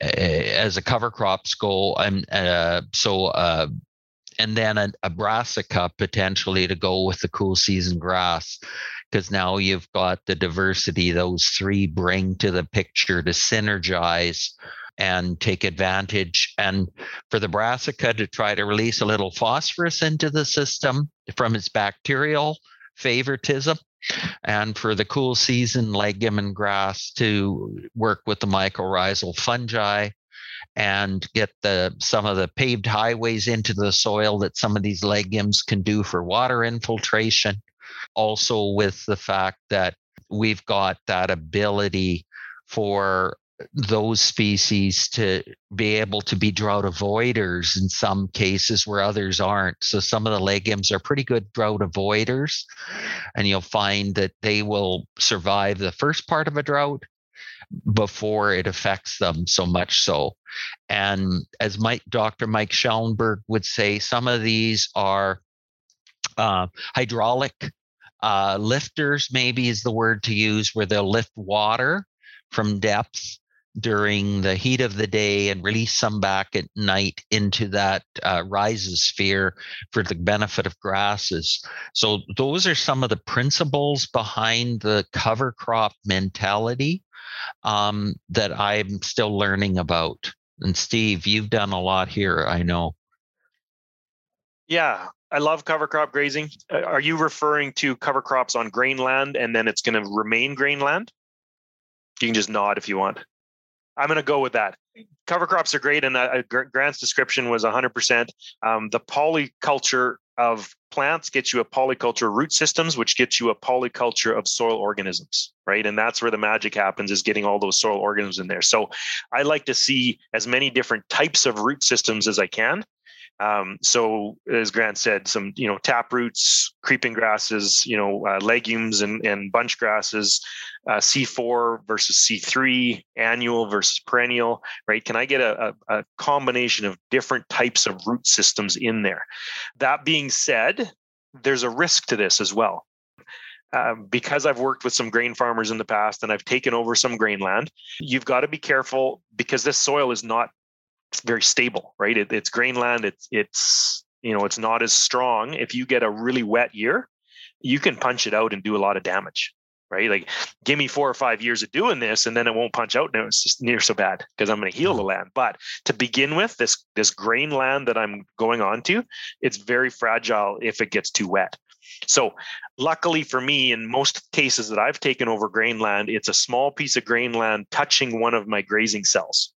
as a cover crops go. And uh, so, uh, and then a, a brassica potentially to go with the cool season grass because now you've got the diversity those three bring to the picture to synergize and take advantage and for the brassica to try to release a little phosphorus into the system from its bacterial favoritism and for the cool season legume and grass to work with the mycorrhizal fungi and get the some of the paved highways into the soil that some of these legumes can do for water infiltration. Also with the fact that we've got that ability for those species to be able to be drought avoiders in some cases where others aren't. So some of the legumes are pretty good drought avoiders, and you'll find that they will survive the first part of a drought before it affects them so much so. And as Mike, Dr. Mike Schellenberg would say, some of these are uh, hydraulic uh, lifters, maybe is the word to use, where they'll lift water from depth during the heat of the day and release some back at night into that uh, rhizosphere for the benefit of grasses. So, those are some of the principles behind the cover crop mentality um, that I'm still learning about. And Steve, you've done a lot here, I know. Yeah, I love cover crop grazing. Uh, are you referring to cover crops on grain land and then it's going to remain grain land? You can just nod if you want. I'm going to go with that. Cover crops are great, and uh, Grant's description was 100%. Um, the polyculture of plants gets you a polyculture root systems, which gets you a polyculture of soil organisms, right? And that's where the magic happens is getting all those soil organisms in there. So I like to see as many different types of root systems as I can. Um, so as Grant said, some you know tap roots, creeping grasses, you know uh, legumes and and bunch grasses, uh, C4 versus C3, annual versus perennial, right? Can I get a, a, a combination of different types of root systems in there? That being said, there's a risk to this as well. Um, because I've worked with some grain farmers in the past and I've taken over some grain land, you've got to be careful because this soil is not very stable, right? It, it's grain land. It's it's you know it's not as strong. If you get a really wet year, you can punch it out and do a lot of damage, right? Like give me four or five years of doing this, and then it won't punch out. No, it's just near so bad because I'm going to heal the mm-hmm. land. But to begin with, this this grain land that I'm going on to, it's very fragile if it gets too wet. So, luckily for me, in most cases that I've taken over grain land, it's a small piece of grain land touching one of my grazing cells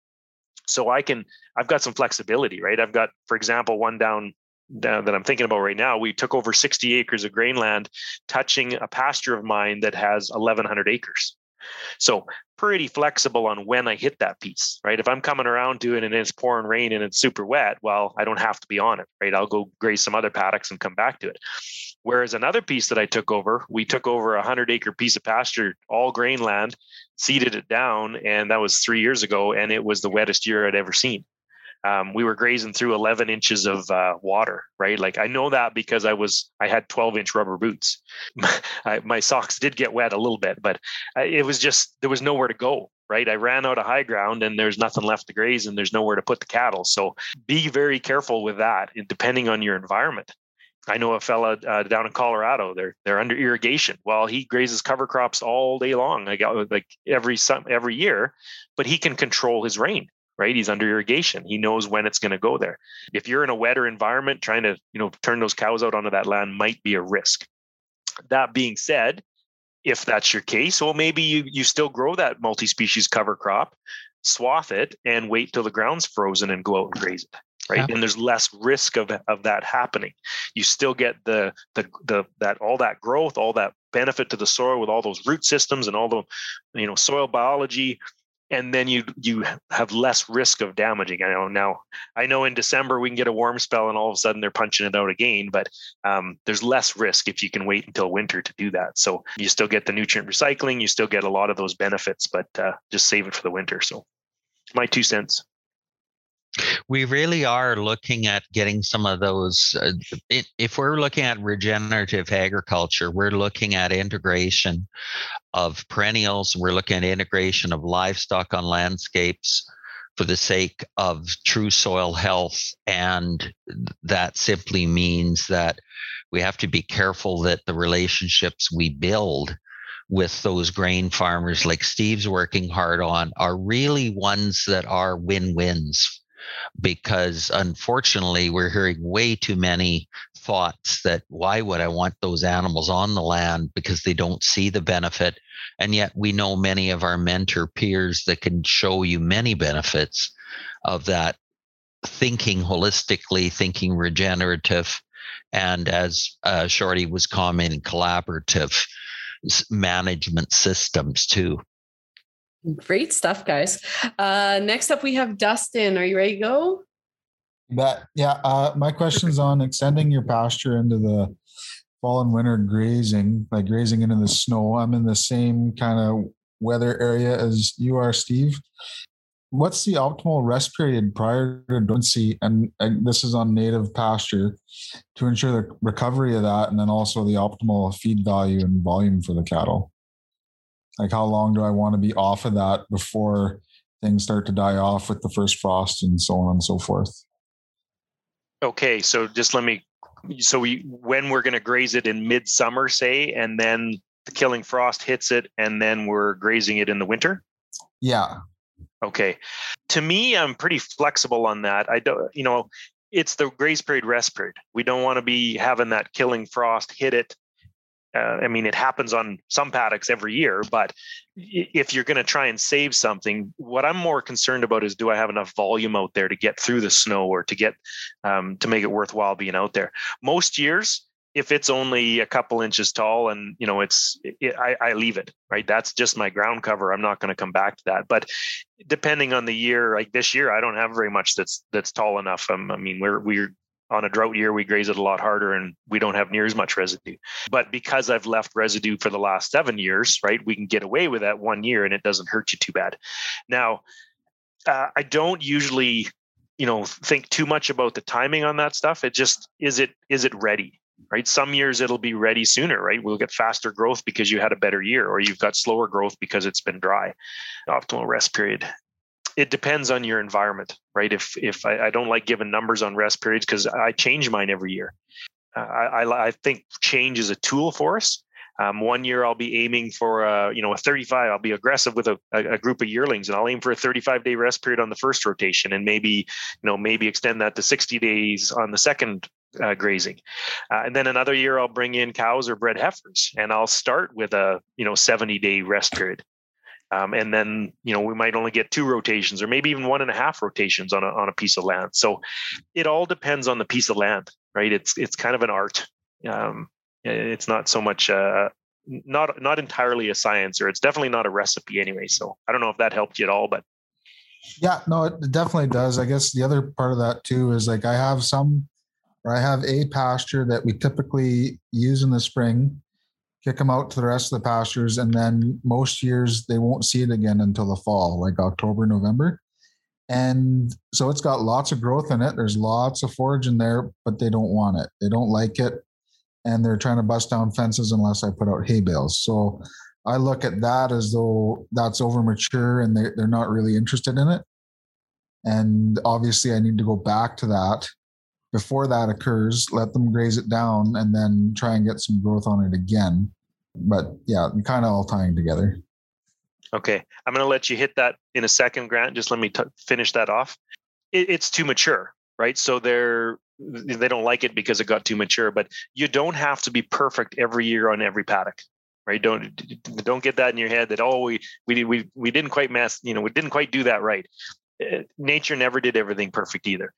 so I can I've got some flexibility, right? I've got, for example, one down, that I'm thinking about right now. We took over 60 acres of grain land, touching a pasture of mine that has 1,100 acres. So pretty flexible on when I hit that piece, right? If I'm coming around doing it and it's pouring rain and it's super wet, well, I don't have to be on it, right? I'll go graze some other paddocks and come back to it. Whereas another piece that I took over, we took over a hundred acre piece of pasture, all grain land, seeded it down, and that was three years ago, and it was the wettest year I'd ever seen. Um, we were grazing through 11 inches of uh, water, right? Like I know that because I was I had 12 inch rubber boots. I, my socks did get wet a little bit, but uh, it was just there was nowhere to go, right? I ran out of high ground and there's nothing left to graze and there's nowhere to put the cattle. So be very careful with that, depending on your environment. I know a fella uh, down in Colorado. They're they're under irrigation. Well, he grazes cover crops all day long. I got like every every year, but he can control his rain. Right, he's under irrigation. He knows when it's going to go there. If you're in a wetter environment, trying to you know turn those cows out onto that land might be a risk. That being said, if that's your case, well, maybe you you still grow that multi-species cover crop, swath it, and wait till the ground's frozen and go out and graze it right yeah. and there's less risk of, of that happening you still get the, the the that all that growth all that benefit to the soil with all those root systems and all the you know soil biology and then you you have less risk of damaging. I know now. I know in December we can get a warm spell, and all of a sudden they're punching it out again. But um, there's less risk if you can wait until winter to do that. So you still get the nutrient recycling, you still get a lot of those benefits, but uh, just save it for the winter. So my two cents we really are looking at getting some of those. Uh, if we're looking at regenerative agriculture, we're looking at integration of perennials. We're looking at integration of livestock on landscapes. for the sake of true soil health. And that simply means that we have to be careful that the relationships we build with those grain farmers like Steve's working hard on are really ones that are win-wins because unfortunately we're hearing way too many thoughts that why would I want those animals on the land? because they don't see the benefit. And yet we know many of our mentor peers that can show you many benefits of that thinking holistically thinking regenerative and as uh, Shorty was commenting collaborative management systems too Great stuff, guys. Uh, next up, we have Dustin. Are you ready to go? But yeah, uh, my question's on extending your pasture into the fall and winter grazing, like grazing into the snow. I'm in the same kind of weather area as you are, Steve. What's the optimal rest period prior to dormancy? And, and this is on native pasture to ensure the recovery of that, and then also the optimal feed value and volume for the cattle. Like, how long do I want to be off of that before things start to die off with the first frost and so on and so forth? Okay, so just let me. So we when we're going to graze it in midsummer, say, and then the killing frost hits it, and then we're grazing it in the winter. Yeah. Okay. To me, I'm pretty flexible on that. I don't, you know, it's the graze period, rest period. We don't want to be having that killing frost hit it uh, I mean, it happens on some paddocks every year, but if you're going to try and save something, what I'm more concerned about is do I have enough volume out there to get through the snow or to get um, to make it worthwhile being out there? Most years, if it's only a couple inches tall and you know it's it, I, I leave it right? That's just my ground cover. I'm not going to come back to that. But depending on the year like this year i don't have very much that's that's tall enough. Um, i mean we're we're on a drought year, we graze it a lot harder and we don't have near as much residue. But because I've left residue for the last seven years, right, we can get away with that one year and it doesn't hurt you too bad. Now, uh, I don't usually, you know, think too much about the timing on that stuff. It just is it is it ready, right? Some years it'll be ready sooner, right? We'll get faster growth because you had a better year, or you've got slower growth because it's been dry. Optimal rest period it depends on your environment, right? If if I, I don't like giving numbers on rest periods because I change mine every year. Uh, I, I, think change is a tool for us. Um, one year I'll be aiming for a you know a 35. I'll be aggressive with a, a, group of yearlings, and I'll aim for a 35 day rest period on the first rotation, and maybe you know maybe extend that to 60 days on the second uh, grazing. Uh, and then another year I'll bring in cows or bred heifers, and I'll start with a you know 70 day rest period. Um, and then you know we might only get two rotations or maybe even one and a half rotations on a, on a piece of land. So it all depends on the piece of land right? It's it's kind of an art. Um, it's not so much uh, not not entirely a science or it's definitely not a recipe anyway. So i don't know if that helped you at all but yeah no it definitely does. I guess the other part of that too is like i have some or i have a pasture that we typically use in the spring kick them out to the rest of the pastures, and then most years they won't see it again until the fall, like October, November. And so it's got lots of growth in it. There's lots of forage in there, but they don't want it. They don't like it. And they're trying to bust down fences unless I put out hay bales. So I look at that as though that's over mature and they, they're not really interested in it. And obviously, I need to go back to that before that occurs, let them graze it down and then try and get some growth on it again. But yeah, kind of all tying together. Okay. I'm going to let you hit that in a second, Grant. Just let me t- finish that off. It, it's too mature, right? So they're, they don't like it because it got too mature, but you don't have to be perfect every year on every paddock right don't don't get that in your head that oh we we we we didn't quite mess you know we didn't quite do that right eh, nature never did everything perfect either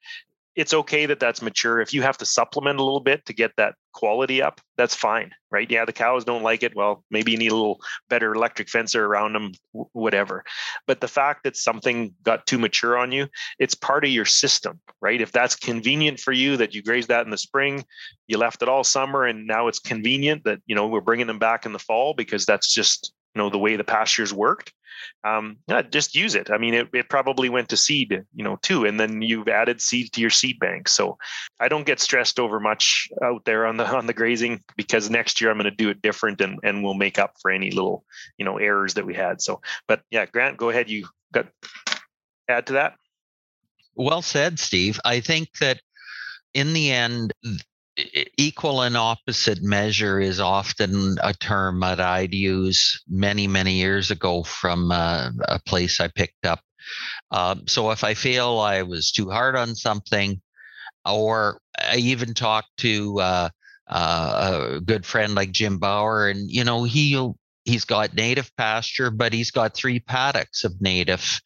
it's okay that that's mature. If you have to supplement a little bit to get that quality up, that's fine, right? Yeah, the cows don't like it. Well, maybe you need a little better electric fencer around them, whatever. But the fact that something got too mature on you, it's part of your system, right? If that's convenient for you that you grazed that in the spring, you left it all summer, and now it's convenient that you know we're bringing them back in the fall because that's just you know the way the pastures worked um, yeah, just use it. I mean, it, it probably went to seed, you know, too, and then you've added seed to your seed bank. So I don't get stressed over much out there on the on the grazing because next year I'm going to do it different and and we'll make up for any little you know errors that we had. So, but yeah, Grant, go ahead. You got add to that. Well said, Steve. I think that in the end, equal and opposite measure is often a term that I'd use many, many years ago from uh, a place I picked up. Uh, so if I feel I was too hard on something, or I even talked to uh, uh, a good friend like Jim Bauer, and you know he'll he's got native pasture, but he's got three paddocks of native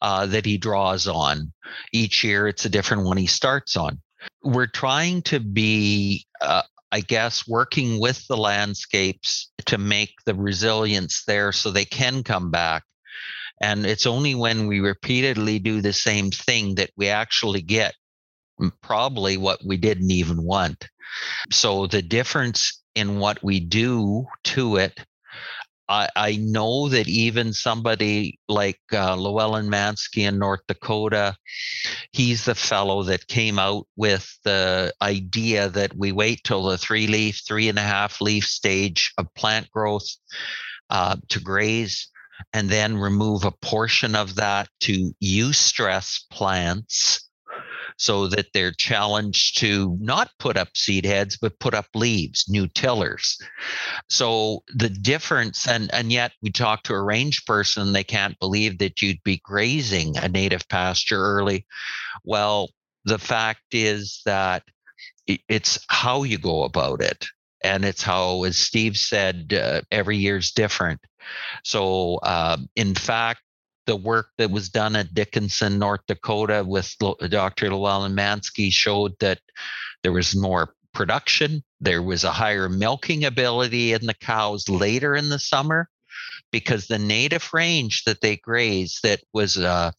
uh, that he draws on. Each year, it's a different one he starts on. We're trying to be, uh, I guess, working with the landscapes to make the resilience there so they can come back. And it's only when we repeatedly do the same thing that we actually get probably what we didn't even want. So the difference in what we do to it I, I know that even somebody like uh, Llewellyn Manske in North Dakota, he's the fellow that came out with the idea that we wait till the three leaf, three and a half leaf stage of plant growth uh, to graze, and then remove a portion of that to eustress plants so that they're challenged to not put up seed heads but put up leaves new tillers. So the difference and and yet we talk to a range person they can't believe that you'd be grazing a native pasture early. Well the fact is that it's how you go about it and it's how as steve said uh, every year's different. So uh, in fact the work that was done at Dickinson, North Dakota with Dr. Llewellyn Manske showed that there was more production. There was a higher milking ability in the cows later in the summer because the native range that they grazed that was uh,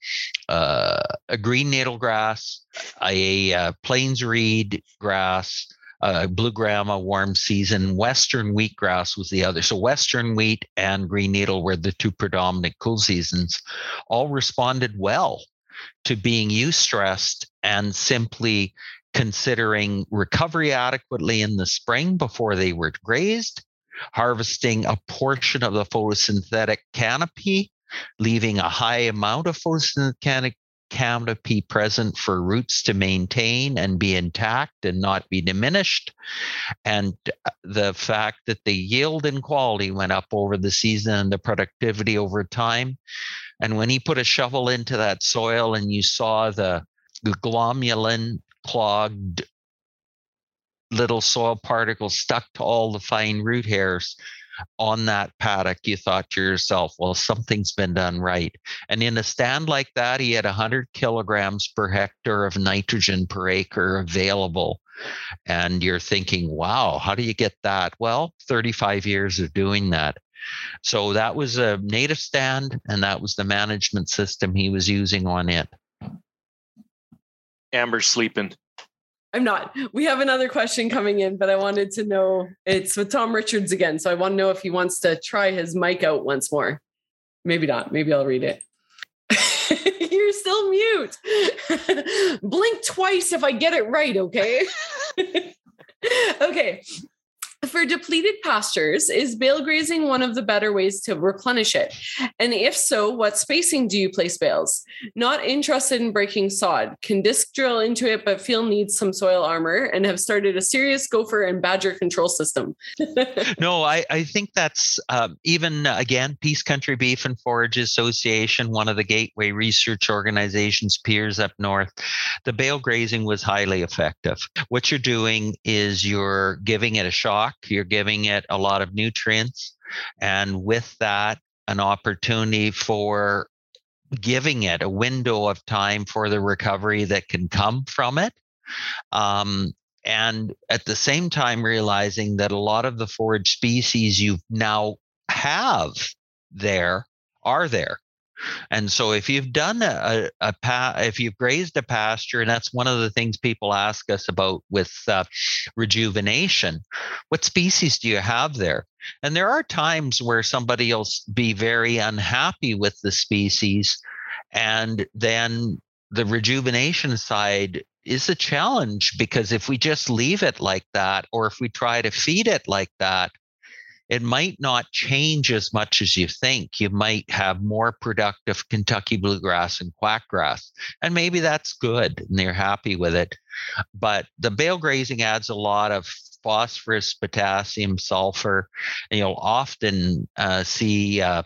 uh, a green needle grass, a, a plains reed grass, uh, blue grama, warm season. Western wheatgrass was the other. So Western wheat and green needle were the two predominant cool seasons. All responded well to being eustressed and simply considering recovery adequately in the spring before they were grazed, harvesting a portion of the photosynthetic canopy, leaving a high amount of photosynthetic canopy present for roots to maintain and be intact and not be diminished. And uh, the fact that the yield and quality went up over the season and the productivity over time. And when he put a shovel into that soil and you saw the, glomalin clogged little soil particles stuck to all the fine root hairs, on that paddock, you thought to yourself, well, something's been done right. And in a stand like that, he had 100 kilograms per hectare of nitrogen per acre available. And you're thinking, wow, how do you get that? Well, 35 years of doing that. So that was a native stand, and that was the management system he was using on it. Amber's sleeping. I'm not. We have another question coming in, but I wanted to know it's with Tom Richards again. So I want to know if he wants to try his mic out once more. Maybe not. Maybe I'll read it. You're still mute. Blink twice if I get it right, okay? okay. For depleted pastures, is bale grazing one of the better ways to replenish it? And if so, what spacing do you place bales? Not interested in breaking sod. Can disc drill into it, but feel needs some soil armor and have started a serious gopher and badger control system. no, I, I think that's um, even uh, again, Peace Country Beef and Forage Association, one of the gateway research organizations, peers up north. The bale grazing was highly effective. What you're doing is you're giving it a shock you're giving it a lot of nutrients. And with that, an opportunity for giving it a window of time for the recovery that can come from it. Um, and at the same time, realizing that a lot of the forage species you now have there are there. And so if you've done a, a, pa- if you've grazed a pasture, and that's one of the things people ask us about with uh, rejuvenation, what species do you have there? And there are times where somebody will be very unhappy with the species, and then the rejuvenation side is a challenge because if we just leave it like that, or if we try to feed it like that, it might not change as much as you think. You might have more productive Kentucky bluegrass and quackgrass, and maybe that's good and they're happy with it. But the bale grazing adds a lot of phosphorus, potassium, sulfur. And you'll often uh, see uh,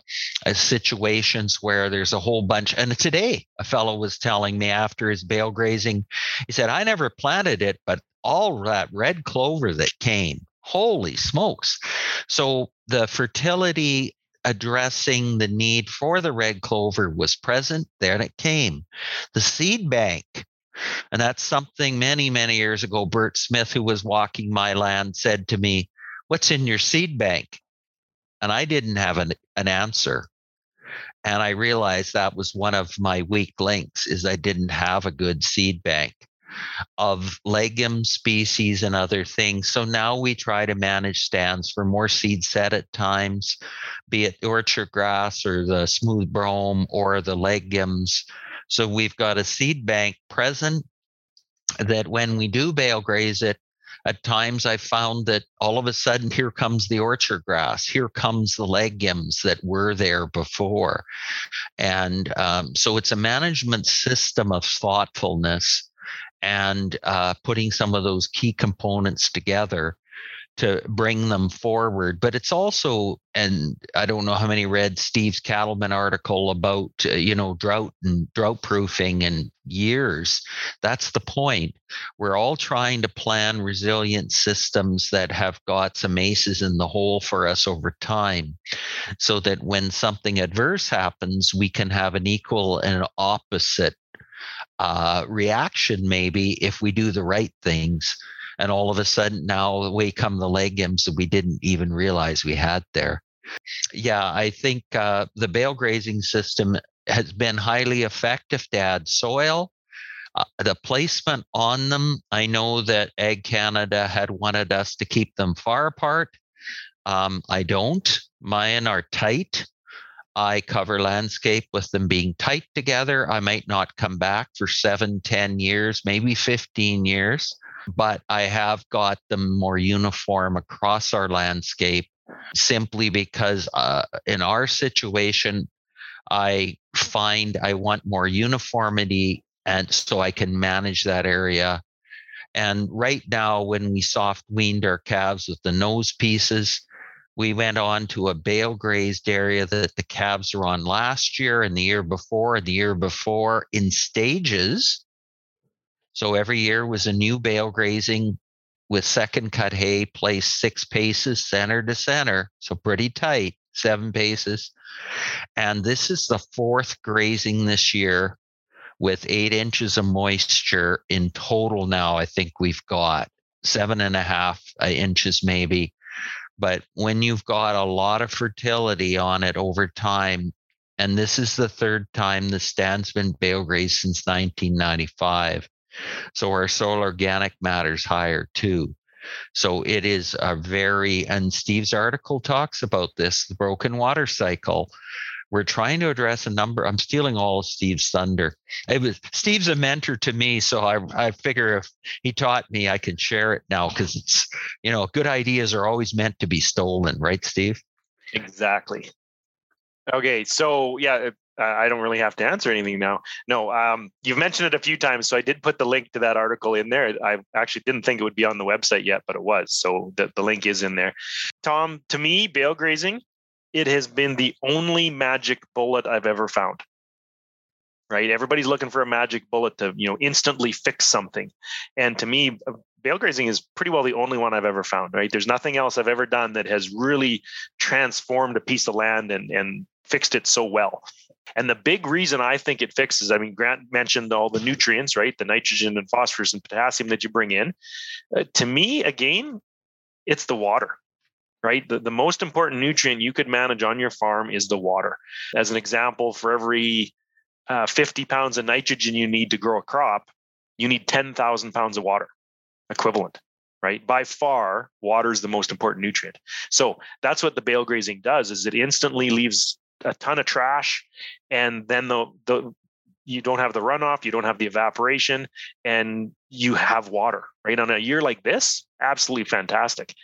situations where there's a whole bunch. And today, a fellow was telling me after his bale grazing, he said, I never planted it, but all that red clover that came, holy smokes. So the fertility addressing the need for the red clover was present. There it came. The seed bank and that's something many, many years ago, Bert Smith, who was walking my land, said to me, What's in your seed bank? And I didn't have an, an answer. And I realized that was one of my weak links is I didn't have a good seed bank of legume species and other things. So now we try to manage stands for more seed set at times, be it orchard grass or the smooth brome or the legumes so we've got a seed bank present that when we do bale graze it, at times I found that all of a sudden here comes the orchard grass, here comes the legumes that were there before. And um, so it's a management system of thoughtfulness and uh, putting some of those key components together to bring them forward. But it's also, and I don't know how many read Steve's Cattleman article about, uh, you know, drought and drought proofing and years. That's the point. We're all trying to plan resilient systems that have got some aces in the hole for us over time so that when something adverse happens, we can have an equal and opposite uh, reaction, maybe if we do the right things and all of a sudden now away come the legumes that we didn't even realize we had there. Yeah, I think uh, the bale grazing system has been highly effective to add soil. Uh, the placement on them, I know that Ag Canada had wanted us to keep them far apart. Um, I don't. Mine are tight. I cover landscape with them being tight together. I might not come back for seven, ten years, maybe 15 years but I have got them more uniform across our landscape simply because uh, in our situation, I find I want more uniformity and so I can manage that area. And right now, when we soft weaned our calves with the nose pieces, we went on to a bale grazed area that the calves were on last year and the year before and the year before in stages so every year was a new bale grazing with second cut hay placed six paces center to center. So pretty tight, seven paces. And this is the fourth grazing this year with eight inches of moisture in total now. I think we've got seven and a half uh, inches maybe. But when you've got a lot of fertility on it over time, and this is the third time the stand's been bale grazed since 1995. So our soil organic matter is higher too. So it is a very, and Steve's article talks about this the broken water cycle. We're trying to address a number. I'm stealing all Steve's thunder. It was Steve's a mentor to me, so I I figure if he taught me, I can share it now because it's you know good ideas are always meant to be stolen, right, Steve? Exactly. Okay, so yeah, I don't really have to answer anything now. No, um, you've mentioned it a few times, so I did put the link to that article in there. I actually didn't think it would be on the website yet, but it was. So the, the link is in there. Tom, to me, bale grazing, it has been the only magic bullet I've ever found. Right? Everybody's looking for a magic bullet to, you know, instantly fix something. And to me, uh, bale grazing is pretty well the only one I've ever found, right? There's nothing else I've ever done that has really transformed a piece of land and and fixed it so well. And the big reason I think it fixes, I mean, Grant mentioned all the nutrients, right? The nitrogen and phosphorus and potassium that you bring in. Uh, to me, again, it's the water, right? The, the most important nutrient you could manage on your farm is the water. As an example, for every uh, 50 pounds of nitrogen you need to grow a crop, you need 10,000 pounds of water equivalent right by far water is the most important nutrient so that's what the bale grazing does is it instantly leaves a ton of trash and then the the you don't have the runoff, you don't have the evaporation, and you have water, right? On a year like this, absolutely fantastic.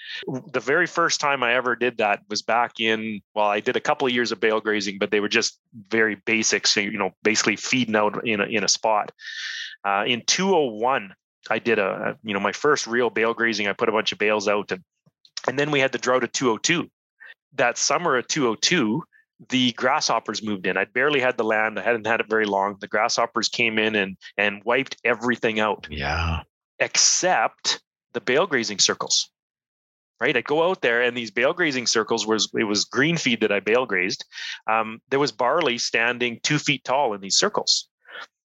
The very first time I ever did that was back in, well, I did a couple of years of bale grazing, but they were just very basic. So, you know, basically feeding out in a, in a spot. Uh, in 201, I did a, you know, my first real bale grazing. I put a bunch of bales out and, and then we had the drought of 202. That summer of 202, the grasshoppers moved in. I'd barely had the land. I hadn't had it very long. The grasshoppers came in and and wiped everything out. Yeah. Except the bale grazing circles. Right. I'd go out there and these bale grazing circles was it was green feed that I bale grazed. Um, there was barley standing two feet tall in these circles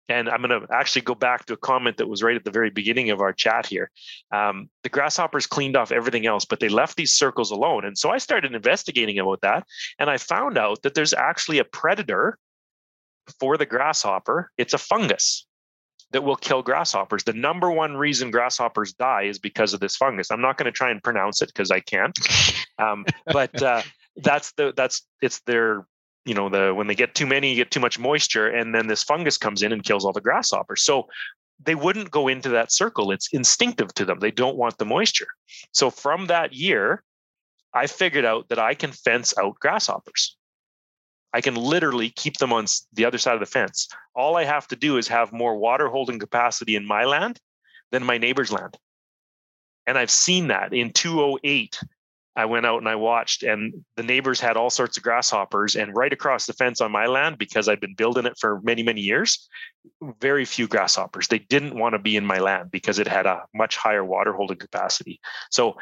and I'm going to actually go back to a comment that was right at the very beginning of our chat here. Um, the grasshoppers cleaned off everything else, but they left these circles alone. And so I started investigating about that, and I found out that there's actually a predator for the grasshopper. It's a fungus that will kill grasshoppers. The number one reason grasshoppers die is because of this fungus. I'm not going to try and pronounce it because I can't, um, but uh, that's the that's it's their you know the when they get too many you get too much moisture and then this fungus comes in and kills all the grasshoppers. So they wouldn't go into that circle. It's instinctive to them. They don't want the moisture. So from that year i figured out that i can fence out grasshoppers. I can literally keep them on the other side of the fence. All i have to do is have more water holding capacity in my land than my neighbor's land. And i've seen that in 208 I went out and I watched, and the neighbors had all sorts of grasshoppers. And right across the fence on my land, because I'd been building it for many, many years, very few grasshoppers. They didn't want to be in my land because it had a much higher water holding capacity. So,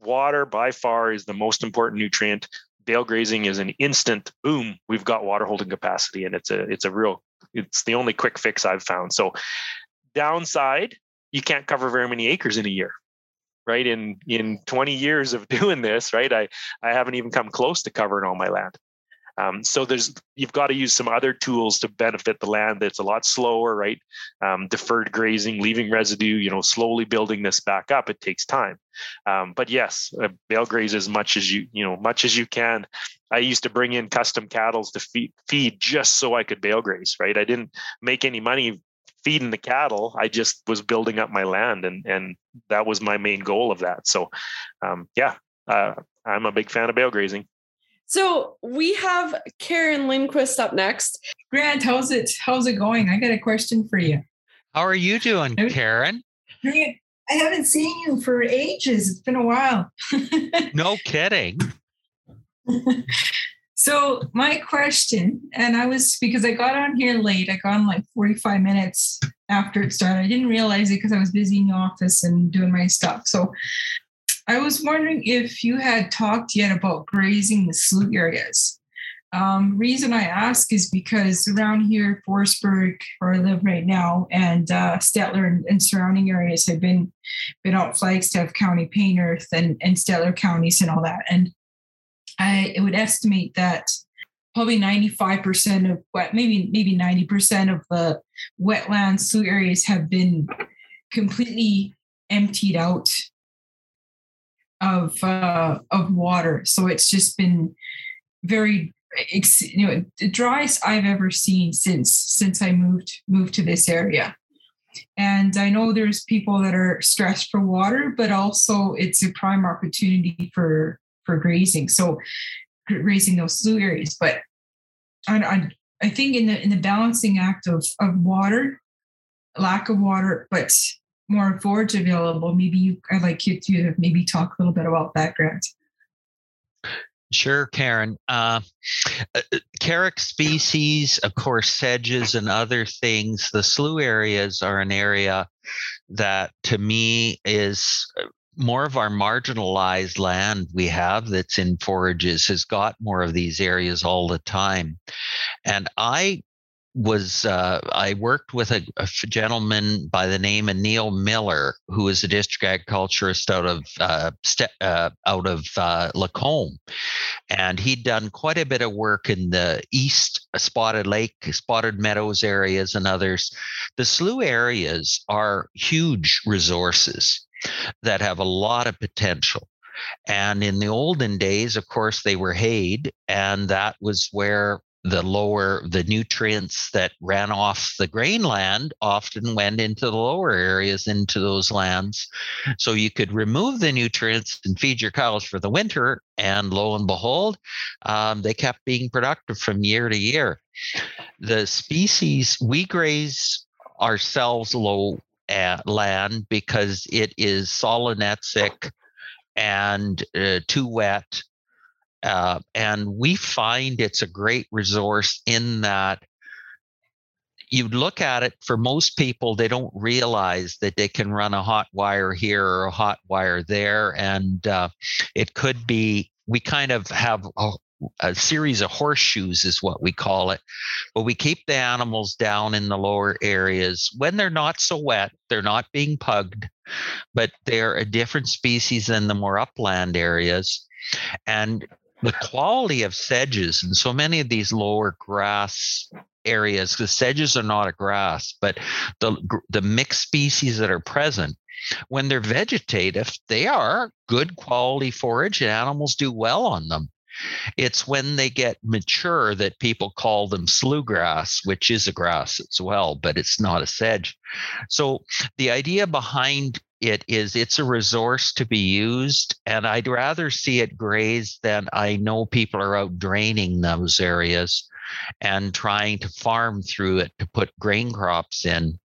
water by far is the most important nutrient. Bale grazing is an instant boom. We've got water holding capacity, and it's a it's a real it's the only quick fix I've found. So, downside, you can't cover very many acres in a year right in in 20 years of doing this right i i haven't even come close to covering all my land. Um, so there's you've got to use some other tools to benefit the land that's a lot slower right? Um, deferred grazing leaving residue you know slowly building this back up it takes time. Um, but yes uh, bale graze as much as you you know much as you can. I used to bring in custom cattle to feed, feed just so i could bale graze right? I didn't make any money feeding the cattle. I just was building up my land, and and that was my main goal of that. So, um, yeah, uh, I'm a big fan of bale grazing. So we have Karen Lindquist up next. Grant, how's it? How's it going? I got a question for you. How are you doing, Karen? I haven't seen you for ages. It's been a while. no kidding. So my question, and I was because I got on here late, I got on like 45 minutes after it started. I didn't realize it because I was busy in the office and doing my stuff. So I was wondering if you had talked yet about grazing the slough areas. Um, reason I ask is because around here, Forestburg, where I live right now, and uh, Stettler and, and, surrounding areas have been been out Flagstaff County, Paintearth, and, and Stettler counties and all that. And I would estimate that probably 95% of what maybe maybe 90% of the wetland slough areas have been completely emptied out of uh, of water. So it's just been very you know the driest I've ever seen since since I moved moved to this area. And I know there's people that are stressed for water, but also it's a prime opportunity for for grazing. So grazing those slough areas. But I, I, I think in the in the balancing act of of water, lack of water, but more forage available, maybe you I'd like you to maybe talk a little bit about that, Grant. Sure, Karen. Uh, uh Carex species, of course, sedges and other things. The slough areas are an area that, to me, is uh, more of our marginalized land we have that's in forages has got more of these areas all the time. And I was uh, I worked with a, a, gentleman by the name of Neil Miller, who is a district agriculturist out of uh, st- uh, out of uh, Lacombe, and he'd done quite a bit of work in the east Spotted Lake, Spotted Meadows areas, and others. The slough areas are huge resources that have a lot of potential. And in the olden days, of course, they were hayed, and that was where the lower the nutrients that ran off the grain land often went into the lower areas into those lands so you could remove the nutrients and feed your cows for the winter and lo and behold um, they kept being productive from year to year the species we graze ourselves low at land because it is solonetzic and uh, too wet uh, and we find it's a great resource in that you look at it for most people, they don't realize that they can run a hot wire here or a hot wire there. And uh, it could be, we kind of have a, a series of horseshoes, is what we call it. But we keep the animals down in the lower areas when they're not so wet, they're not being pugged, but they're a different species than the more upland areas. And the quality of sedges and so many of these lower grass areas because sedges are not a grass but the the mixed species that are present when they're vegetative they are good quality forage and animals do well on them it's when they get mature that people call them sloughgrass, which is a grass as well, but it's not a sedge. So the idea behind it is it's a resource to be used and i'd rather see it grazed than i know people are out draining those areas and trying to farm through it to put grain crops in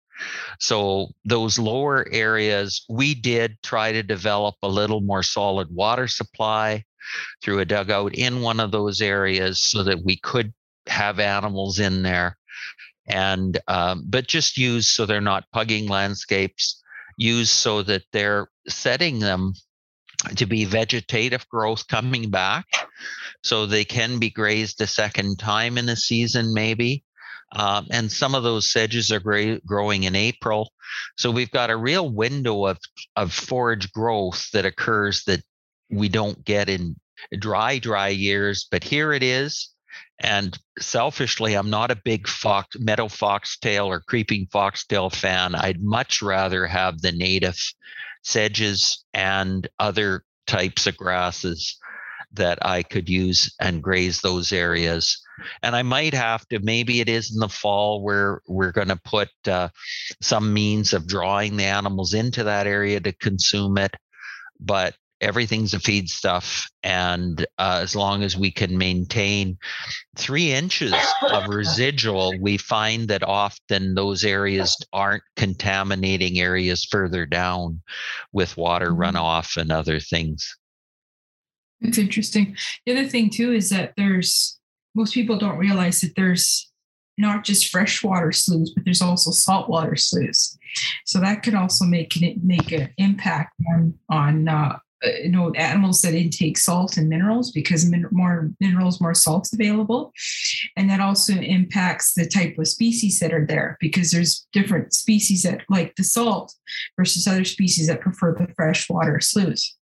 so those lower areas we did try to develop a little more solid water supply through a dugout in one of those areas so that we could have animals in there. And um, but just use so they're not pugging landscapes use so that they're setting them to be vegetative growth coming back. So they can be grazed a second time in a season maybe. Um, and some of those sedges are gra- growing in april. So we've got a real window of, of forage growth that occurs that we don't get in dry dry years but here it is and selfishly, I'm not a big fox, meadow foxtail or creeping foxtail fan. I'd much rather have the native sedges and other types of grasses that I could use and graze those areas. And I might have to, maybe it is in the fall where we're going to put uh, some means of drawing the animals into that area to consume it. But everything's a feed stuff and uh, as long as we can maintain three inches of residual we find that often those areas aren't contaminating areas further down with water mm-hmm. runoff and other things. It's interesting. The other thing too is that there's most people don't realize that there's not just freshwater sloughs but there's also saltwater sloughs so that could also make it make an impact on on uh, Uh, you know animals that intake salt and minerals because min- more minerals more salts available. And that also impacts the type of species that are there because there's different species that like the salt versus other species that prefer the freshwater sloughs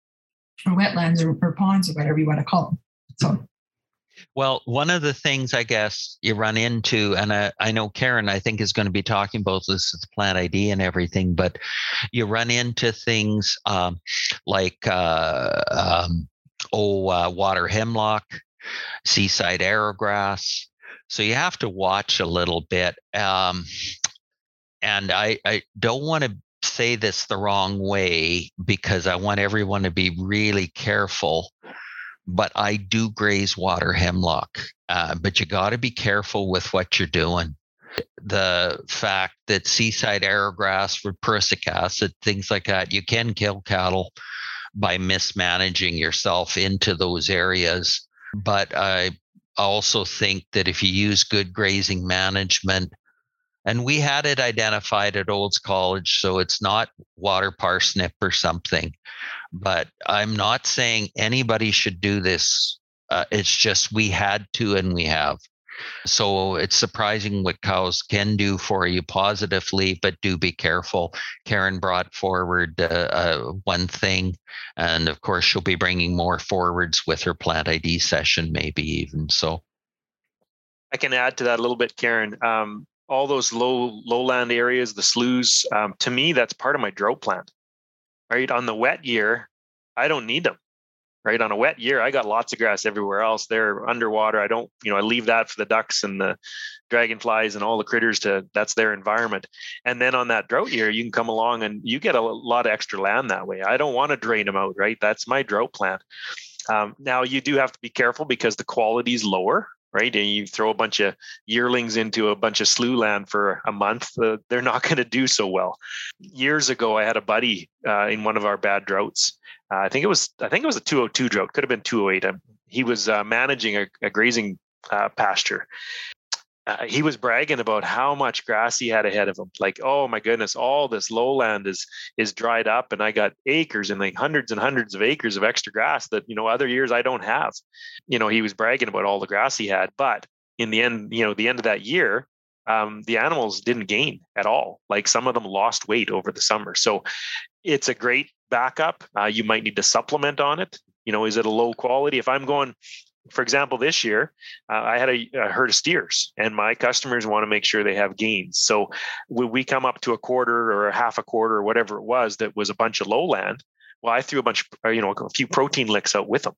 or wetlands or, or ponds or whatever you want to call them. So well, one of the things I guess you run into, and I, I know Karen, I think, is going to be talking about this with plant ID and everything, but you run into things um, like, uh, um, oh, uh, water hemlock, seaside arrowgrass. So you have to watch a little bit. Um, and I, I don't want to say this the wrong way because I want everyone to be really careful but I do graze water hemlock. Uh, but you got to be careful with what you're doing. The fact that seaside arrowgrass with prussic acid, things like that, you can kill cattle by mismanaging yourself into those areas. But I also think that if you use good grazing management, and we had it identified at Olds College, so it's not water parsnip or something but I'm not saying anybody should do this. Uh, it's just we had to and we have. So it's surprising what cows can do for you positively, but do be careful. Karen brought forward uh, uh, one thing, and of course, she'll be bringing more forwards with her plant ID session, maybe even. So I can add to that a little bit, Karen. Um, all those low lowland areas, the sloughs, um, to me, that's part of my drought plan right? On the wet year, I don't need them. right? On a wet year, I got lots of grass everywhere else. They're underwater. I don't, you know, I leave that for the ducks and the dragonflies and all the critters to that's their environment. And then on that drought year, you can come along and you get a lot of extra land that way. I don't want to drain them out, right? That's my drought plant. Um, now you do have to be careful because the quality is lower, right? And you throw a bunch of yearlings into a bunch of slough land for a month, uh, they're not going to do so well. Years ago, I had a buddy uh, in one of our bad droughts. Uh, I think it was I think it was a 202 drought, could have been 208. Um, he was uh, managing a, a grazing uh, pasture, uh, he was bragging about how much grass he had ahead of him. Like, oh my goodness, all this lowland is is dried up, and I got acres and like hundreds and hundreds of acres of extra grass that you know other years I don't have. You know, he was bragging about all the grass he had, but in the end, you know, the end of that year, um, the animals didn't gain at all. Like some of them lost weight over the summer. So it's a great backup. Uh, you might need to supplement on it. You know, is it a low quality? If I'm going, for example, this year uh, I had a, a, herd of steers, and my customers want to make sure they have gains. So when we come up to a quarter or a half a quarter or whatever it was that was a bunch of lowland, well, I threw a bunch, of, you know, a few protein licks out with them.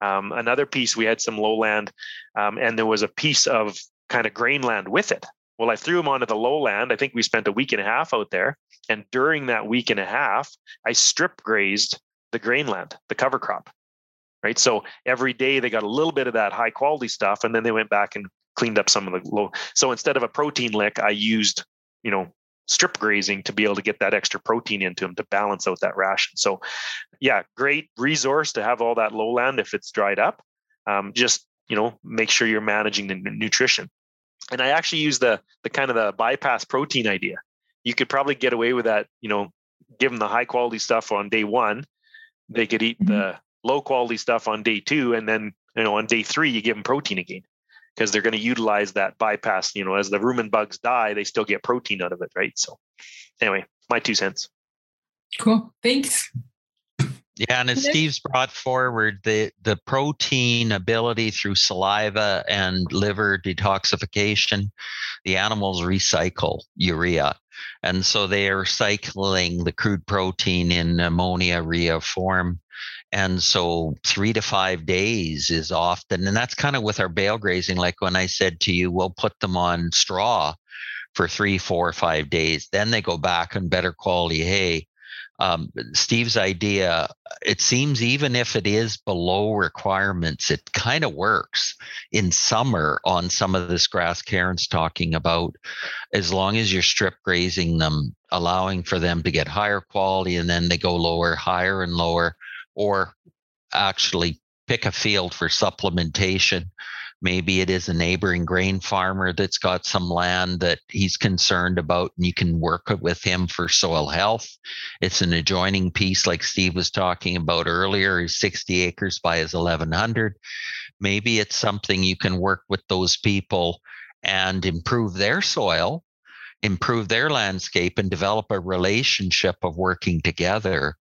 Um, another piece, we had some lowland, um, and there was a piece of kind of grain land with it. Well, I threw them onto the lowland. I think we spent a week and a half out there, and during that week and a half, I strip grazed the grain land, the cover crop right? So every day they got a little bit of that high quality stuff, and then they went back and cleaned up some of the low. So instead of a protein lick, I used, you know, strip grazing to be able to get that extra protein into them to balance out that ration. So, yeah, great resource to have all that lowland if it's dried up. Um, just you know, make sure you're managing the nutrition. And I actually use the the kind of the bypass protein idea. You could probably get away with that. You know, give them the high quality stuff on day one. They could eat mm-hmm. the low quality stuff on day two, and then you know on day three you give them protein again because they're going to utilize that bypass. You know, as the rumen bugs die, they still get protein out of it, right? So, anyway, my two cents. Cool. Thanks. Yeah, and as Steve's brought forward, the the protein ability through saliva and liver detoxification, the animals recycle urea. And so they are cycling the crude protein in ammonia urea form and so three to five days is often, and that's kind of with our bale grazing. Like when I said to you, we'll put them on straw for three, four, five days. Then they go back on better quality hay. Um, Steve's idea, it seems even if it is below requirements, it kind of works in summer on some of this grass Karen's talking about, as long as you're strip grazing them, allowing for them to get higher quality and then they go lower, higher and lower or actually pick a field for supplementation. Maybe it is a neighboring grain farmer that's got some land that he's concerned about, and you can work with him for soil health. It's an adjoining piece, like Steve was talking about earlier, is 60 acres by his 1100. Maybe it's something you can work with those people and improve their soil improve their landscape and develop a relationship of working together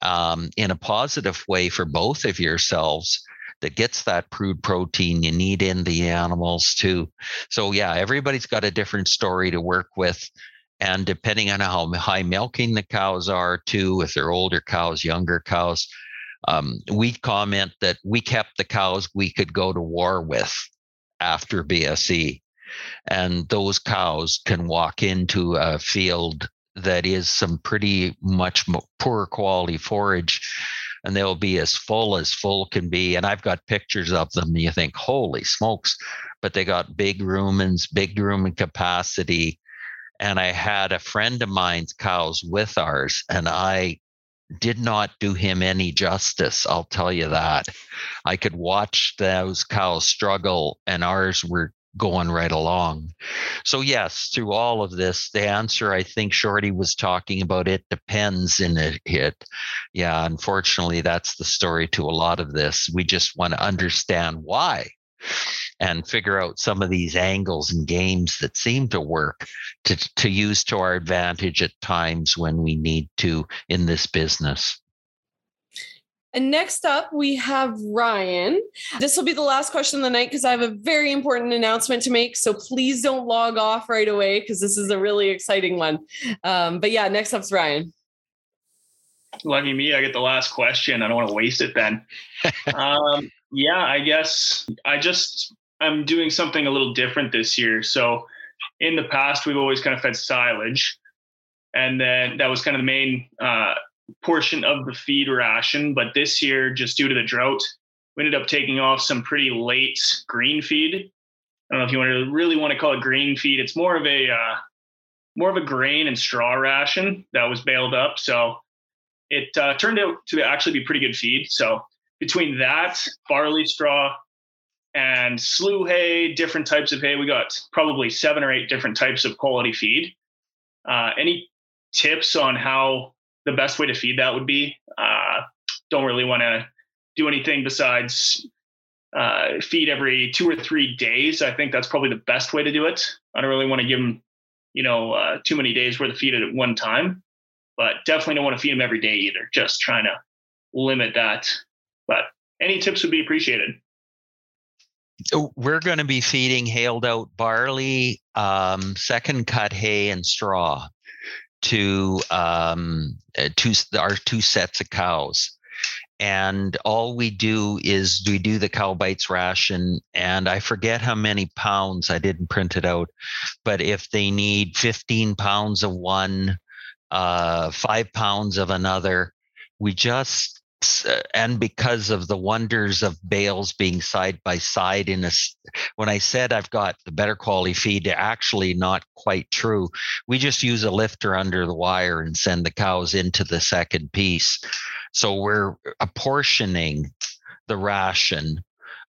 um, in a positive way for both of yourselves that gets that crude protein you need in the animals too. So yeah, everybody's got a different story to work with. And depending on how high milking the cows are too, if they're older cows, younger cows, um, we comment that we kept the cows we could go to war with after BSE and those cows can walk into a field that is some pretty much poor quality forage and they'll be as full as full can be and i've got pictures of them you think holy smokes but they got big rumens big rumen capacity and i had a friend of mine's cows with ours and i did not do him any justice i'll tell you that. I could watch those cows struggle and ours were going right along. So, yes, through all of this, the answer I think Shorty was talking about it depends in it. Yeah, unfortunately, that's the story to a lot of this. We just want to understand why and figure out some of these angles and games that seem to work to, to use to our advantage at times when we need to in this business. And next up, we have Ryan. This will be the last question of the night because I have a very important announcement to make. So please don't log off right away because this is a really exciting one. Um, but yeah, next up's Ryan. lucky me, I get the last question. I don't want to waste it then. um, yeah, I guess I just I'm doing something a little different this year. So in the past, we've always kind of fed silage, and then that was kind of the main uh, portion of the feed ration. But this year, just due to the drought, we ended up taking off some pretty late green feed. I don't know if you want to really want to call it green feed. It's more of a uh, more of a grain and straw ration that was baled up. So it uh, turned out to actually be pretty good feed. So between that barley straw and slough hay, different types of hay, we got probably seven or eight different types of quality feed. Uh, any tips on how the best way to feed that would be? Uh, don't really want to do anything besides uh, feed every two or three days. I think that's probably the best way to do it. I don't really want to give them you know, uh, too many days worth of feed at one time. But definitely don't want to feed them every day either. Just trying to limit that. But any tips would be appreciated. We're going to be feeding hailed out barley, um, second cut hay, and straw to um, uh, our two sets of cows. And all we do is we do the CowBytes ration and i forget how many pounds i didn't print it out but if they need 15 pounds of one uh, five pounds of another we just and because of the wonders of bales being side by side in a when i said i've got the better quality feed actually not quite true. We just use a lifter under the wire and send the cows into the second piece. So we're apportioning the ration,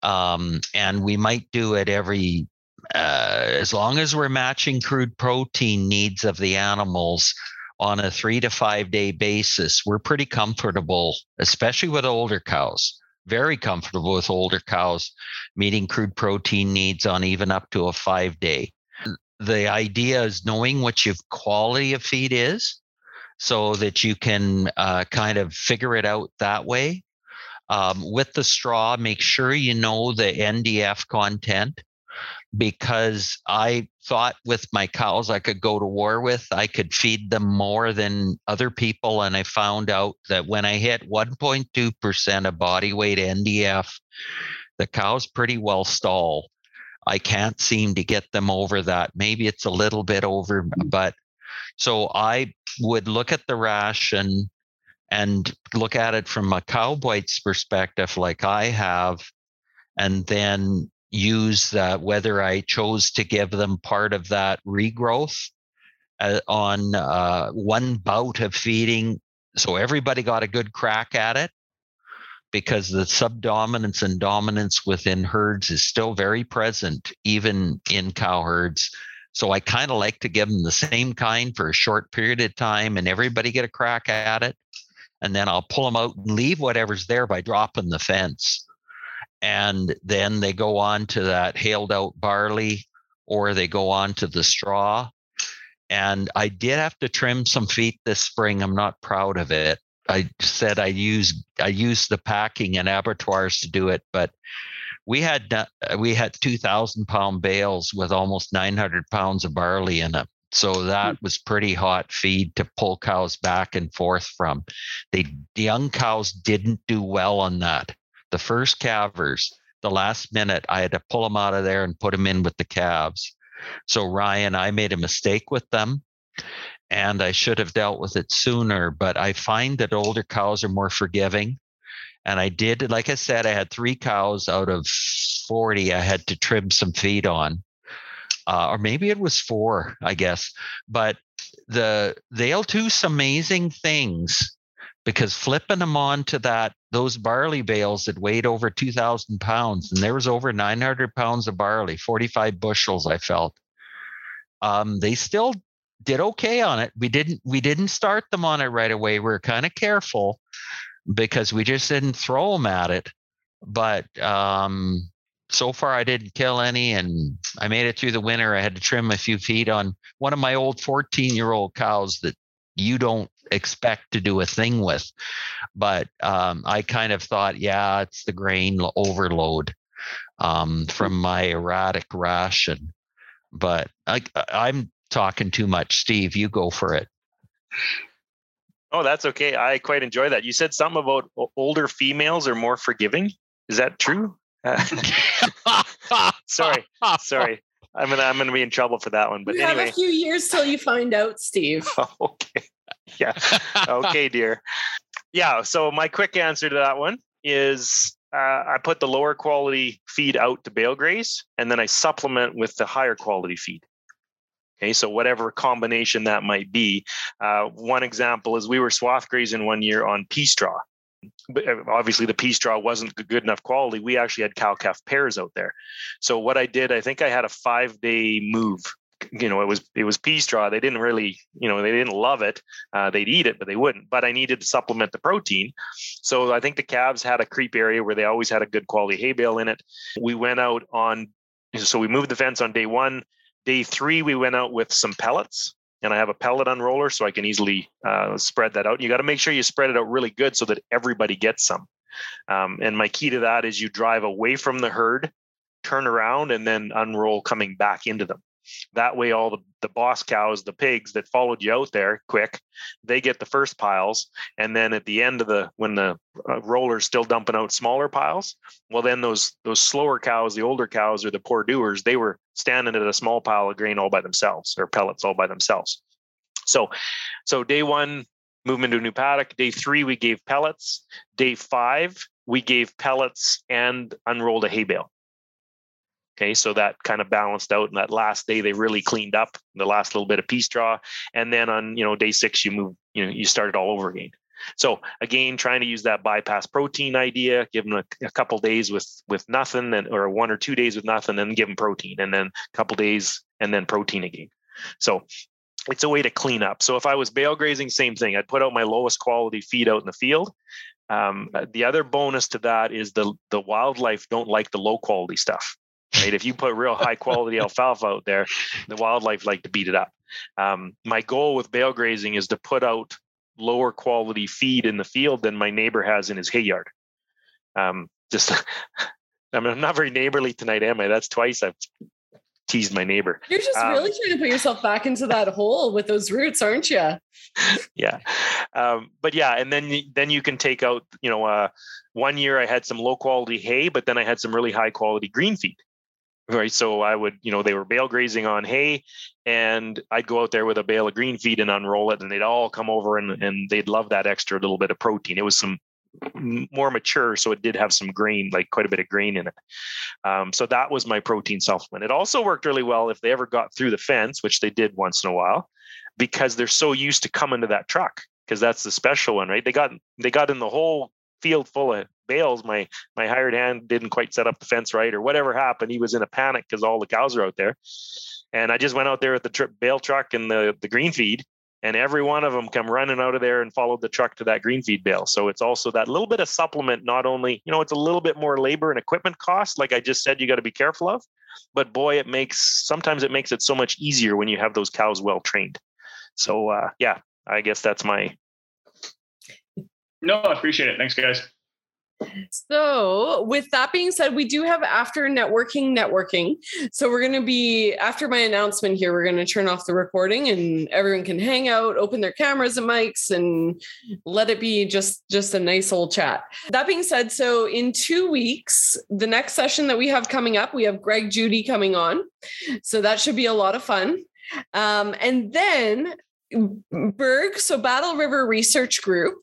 um, and we might do it every uh, as long as we're matching crude protein needs of the animals on a three to five day basis, we're pretty comfortable, especially with older cows. Very comfortable with older cows meeting crude protein needs on even up to a five day. The idea is knowing what your quality of feed is so that you can uh, kind of figure it out that way. Um, with the straw, make sure you know the NDF content because I thought with my cows I could go to war with. I could feed them more than other people. And I found out that when I hit 1.2% of body weight NDF, the cows pretty well stall. I can't seem to get them over that. Maybe it's a little bit over, mm. but so I would look at the ration and look at it from a CowBytes perspective, like I have, and then use that whether I chose to give them part of that regrowth uh, on uh, one bout of feeding. So everybody got a good crack at it because the subdominance and dominance within herds is still very present, even in cow herds. So I kind of like to give them the same kind for a short period of time and everybody get a crack at it. And then I'll pull them out and leave whatever's there by dropping the fence. And then they go on to that hailed out barley or they go on to the straw. And I did have to trim some feet this spring. I'm not proud of it. I said I use I used the packing and abattoirs to do it, but we had we had 2000 pound bales with almost 900 pounds of barley in them so that hmm. was pretty hot feed to pull cows back and forth from they the young cows didn't do well on that the first calvers the last minute i had to pull them out of there and put them in with the calves so ryan i made a mistake with them and i should have dealt with it sooner but i find that older cows are more forgiving and I did, like I said, I had three cows out of 40 I had to trim some feed on. Uh, or maybe it was four, I guess. But the they'll do some amazing things because flipping them on to that those barley bales that weighed over 2,000 pounds, and there was over 900 pounds of barley, 45 bushels. I felt um, they still did okay on it. We didn't we didn't start them on it right away. We were kind of careful, because we just didn't throw them at it. But um, so far, I didn't kill any, and I made it through the winter. I had to trim a few feet on one of my old 14 year old cows that you don't expect to do a thing with. But um, I kind of thought, yeah, it's the grain overload um, from my erratic ration. But I, I'm talking too much. Steve, you go for it. Oh, that's okay. I quite enjoy that. You said something about older females are more forgiving. Is that true? sorry, sorry. I'm gonna I'm gonna be in trouble for that one. But you anyway, have a few years till you find out, Steve. okay. Yeah. Okay, dear. Yeah. So my quick answer to that one is uh, I put the lower quality feed out to bale graze, and then I supplement with the higher quality feed. Okay, so whatever combination that might be. Uh, one example is we were swath grazing one year on pea straw. But uh, obviously, the pea straw wasn't good enough quality. We actually had cow calf pairs out there. So what I did, I think I had a five day move. You know, it was it was pea straw. They didn't really, you know, they didn't love it. Uh, they'd eat it, but they wouldn't. But I needed to supplement the protein. So I think the calves had a creep area where they always had a good quality hay bale in it. We went out on, so we moved the fence on day one Day three, we went out with some pellets, and I have a pellet unroller so I can easily uh, spread that out. You got to make sure you spread it out really good so that everybody gets some. Um, and my key to that is you drive away from the herd, turn around, and then unroll coming back into them. That way, all the, the boss cows, the pigs that followed you out there quick, they get the first piles. And then at the end of the, when the uh, roller's still dumping out smaller piles, well, then those those slower cows, the older cows or the poor doers, they were standing at a small pile of grain all by themselves or pellets all by themselves. So, so day one, movement to a new paddock. Day three, we gave pellets. Day five, we gave pellets and unrolled a hay bale. Okay, so that kind of balanced out. And that last day, they really cleaned up the last little bit of pea draw. And then on you know day six, you move you know you start it all over again. So again, trying to use that bypass protein idea, give them a, a couple days with with nothing, and or one or two days with nothing, and give them protein, and then a couple days and then protein again. So it's a way to clean up. So if I was bale grazing, same thing. I'd put out my lowest quality feed out in the field. Um, the other bonus to that is the the wildlife don't like the low quality stuff right? If you put real high quality alfalfa out there, the wildlife like to beat it up. Um, my goal with bale grazing is to put out lower quality feed in the field than my neighbor has in his hay yard. Um, just, I mean, I'm not very neighborly tonight, am I? That's twice I've teased my neighbor. You're just um, really trying to put yourself back into that hole with those roots, aren't you? Yeah, um, but yeah, and then then you can take out, you know, uh, one year I had some low quality hay, but then I had some really high quality green feed right? So i would you know they were bale grazing on hay and i'd go out there with a bale of green feed and unroll it and they'd all come over and, and they'd love that extra little bit of protein. It was some more mature so it did have some grain like quite a bit of grain in it. Um, so that was my protein supplement. It also worked really well if they ever got through the fence which they did once in a while because they're so used to coming to that truck because that's the special one right? They got they got in the whole field full of bales. My my hired hand didn't quite set up the fence right, or whatever happened. He was in a panic because all the cows are out there. And I just went out there with the trip bale truck and the the green feed, and every one of them come running out of there and followed the truck to that green feed bale. So it's also that little bit of supplement. Not only you know it's a little bit more labor and equipment cost, like I just said, you got to be careful of. But boy, it makes sometimes it makes it so much easier when you have those cows well trained. So uh, yeah, I guess that's my no, I appreciate it. Thanks, guys. So, with that being said, we do have after networking networking. So, we're going to be after my announcement here, we're going to turn off the recording and everyone can hang out, open their cameras and mics and let it be just just a nice old chat. That being said, so in 2 weeks, the next session that we have coming up, we have Greg Judy coming on. So, that should be a lot of fun. Um, and then Berg, so Battle River Research Group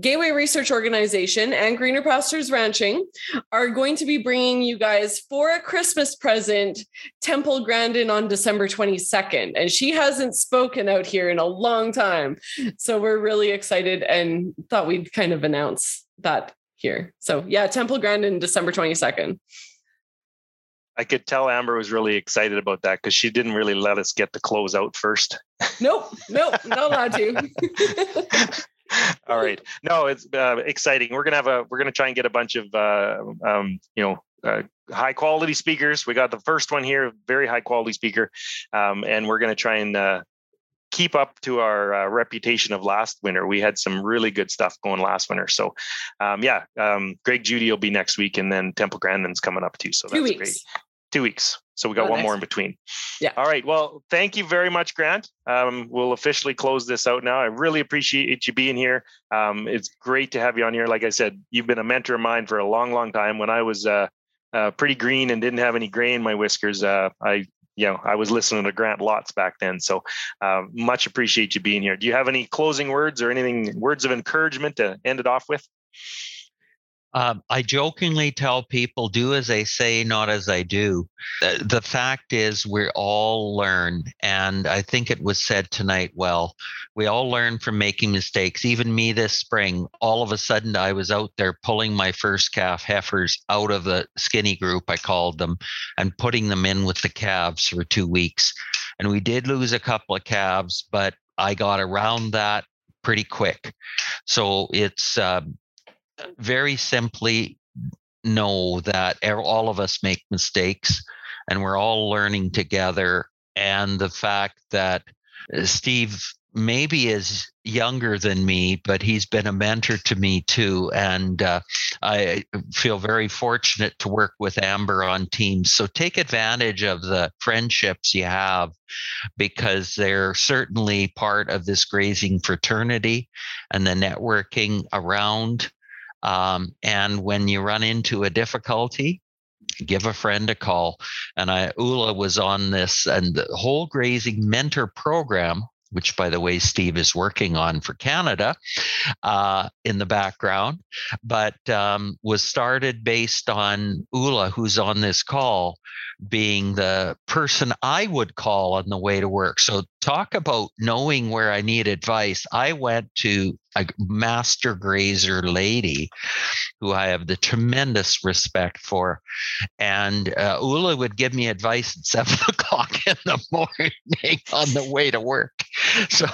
Gateway Research Organization and Greener Pastures Ranching are going to be bringing you guys for a Christmas present Temple Grandin on December 22nd. And she hasn't spoken out here in a long time. So we're really excited and thought we'd kind of announce that here. So yeah, Temple Grandin December 22nd. I could tell Amber was really excited about that because she didn't really let us get the close out first. Nope, nope, not allowed to. All right. No, it's uh, exciting. We're gonna have a. We're gonna try and get a bunch of, uh, um, you know, uh, high quality speakers. We got the first one here, very high quality speaker, um, and we're gonna try and uh, keep up to our uh, reputation of last winter. We had some really good stuff going last winter. So, um, yeah, um, Greg Judy will be next week, and then Temple Grandin's coming up too. So Two that's weeks. great. Two weeks. So we got oh, one nice. more in between. Yeah. All right. Well, thank you very much, Grant. Um, we'll officially close this out now. I really appreciate you being here. Um, it's great to have you on here. Like I said, you've been a mentor of mine for a long, long time. When I was uh, uh, pretty green and didn't have any gray in my whiskers, uh, I you know I was listening to Grant lots back then. So uh, much appreciate you being here. Do you have any closing words or anything words of encouragement to end it off with? Um, I jokingly tell people, do as I say, not as I do. Uh, the fact is, we all learn. And I think it was said tonight well, we all learn from making mistakes. Even me this spring, all of a sudden, I was out there pulling my first calf heifers out of the skinny group, I called them, and putting them in with the calves for two weeks. And we did lose a couple of calves, but I got around that pretty quick. So it's, um, very simply know that all of us make mistakes and we're all learning together. And the fact that uh, Steve maybe is younger than me, but he's been a mentor to me too. And uh, I feel very fortunate to work with Amber on teams. So take advantage of the friendships you have because they're certainly part of this grazing fraternity and the networking around. Um, and when you run into a difficulty, give a friend a call. And I, Ula was on this and the whole grazing mentor program, which by the way, Steve is working on for Canada uh, in the background, but um, was started based on Ula, who's on this call, being the person I would call on the way to work. So, talk about knowing where I need advice. I went to a master grazer lady who I have the tremendous respect for. And uh, Ula would give me advice at seven o'clock in the morning on the way to work. So,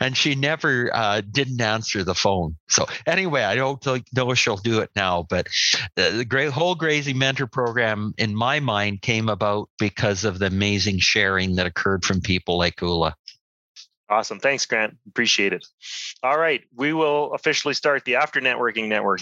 and she never uh, didn't answer the phone. So, anyway, I don't know she'll do it now, but the, the great whole grazing mentor program in my mind came about because of the amazing sharing that occurred from people like Ula. Awesome. Thanks, Grant. Appreciate it. All right. We will officially start the After Networking Network.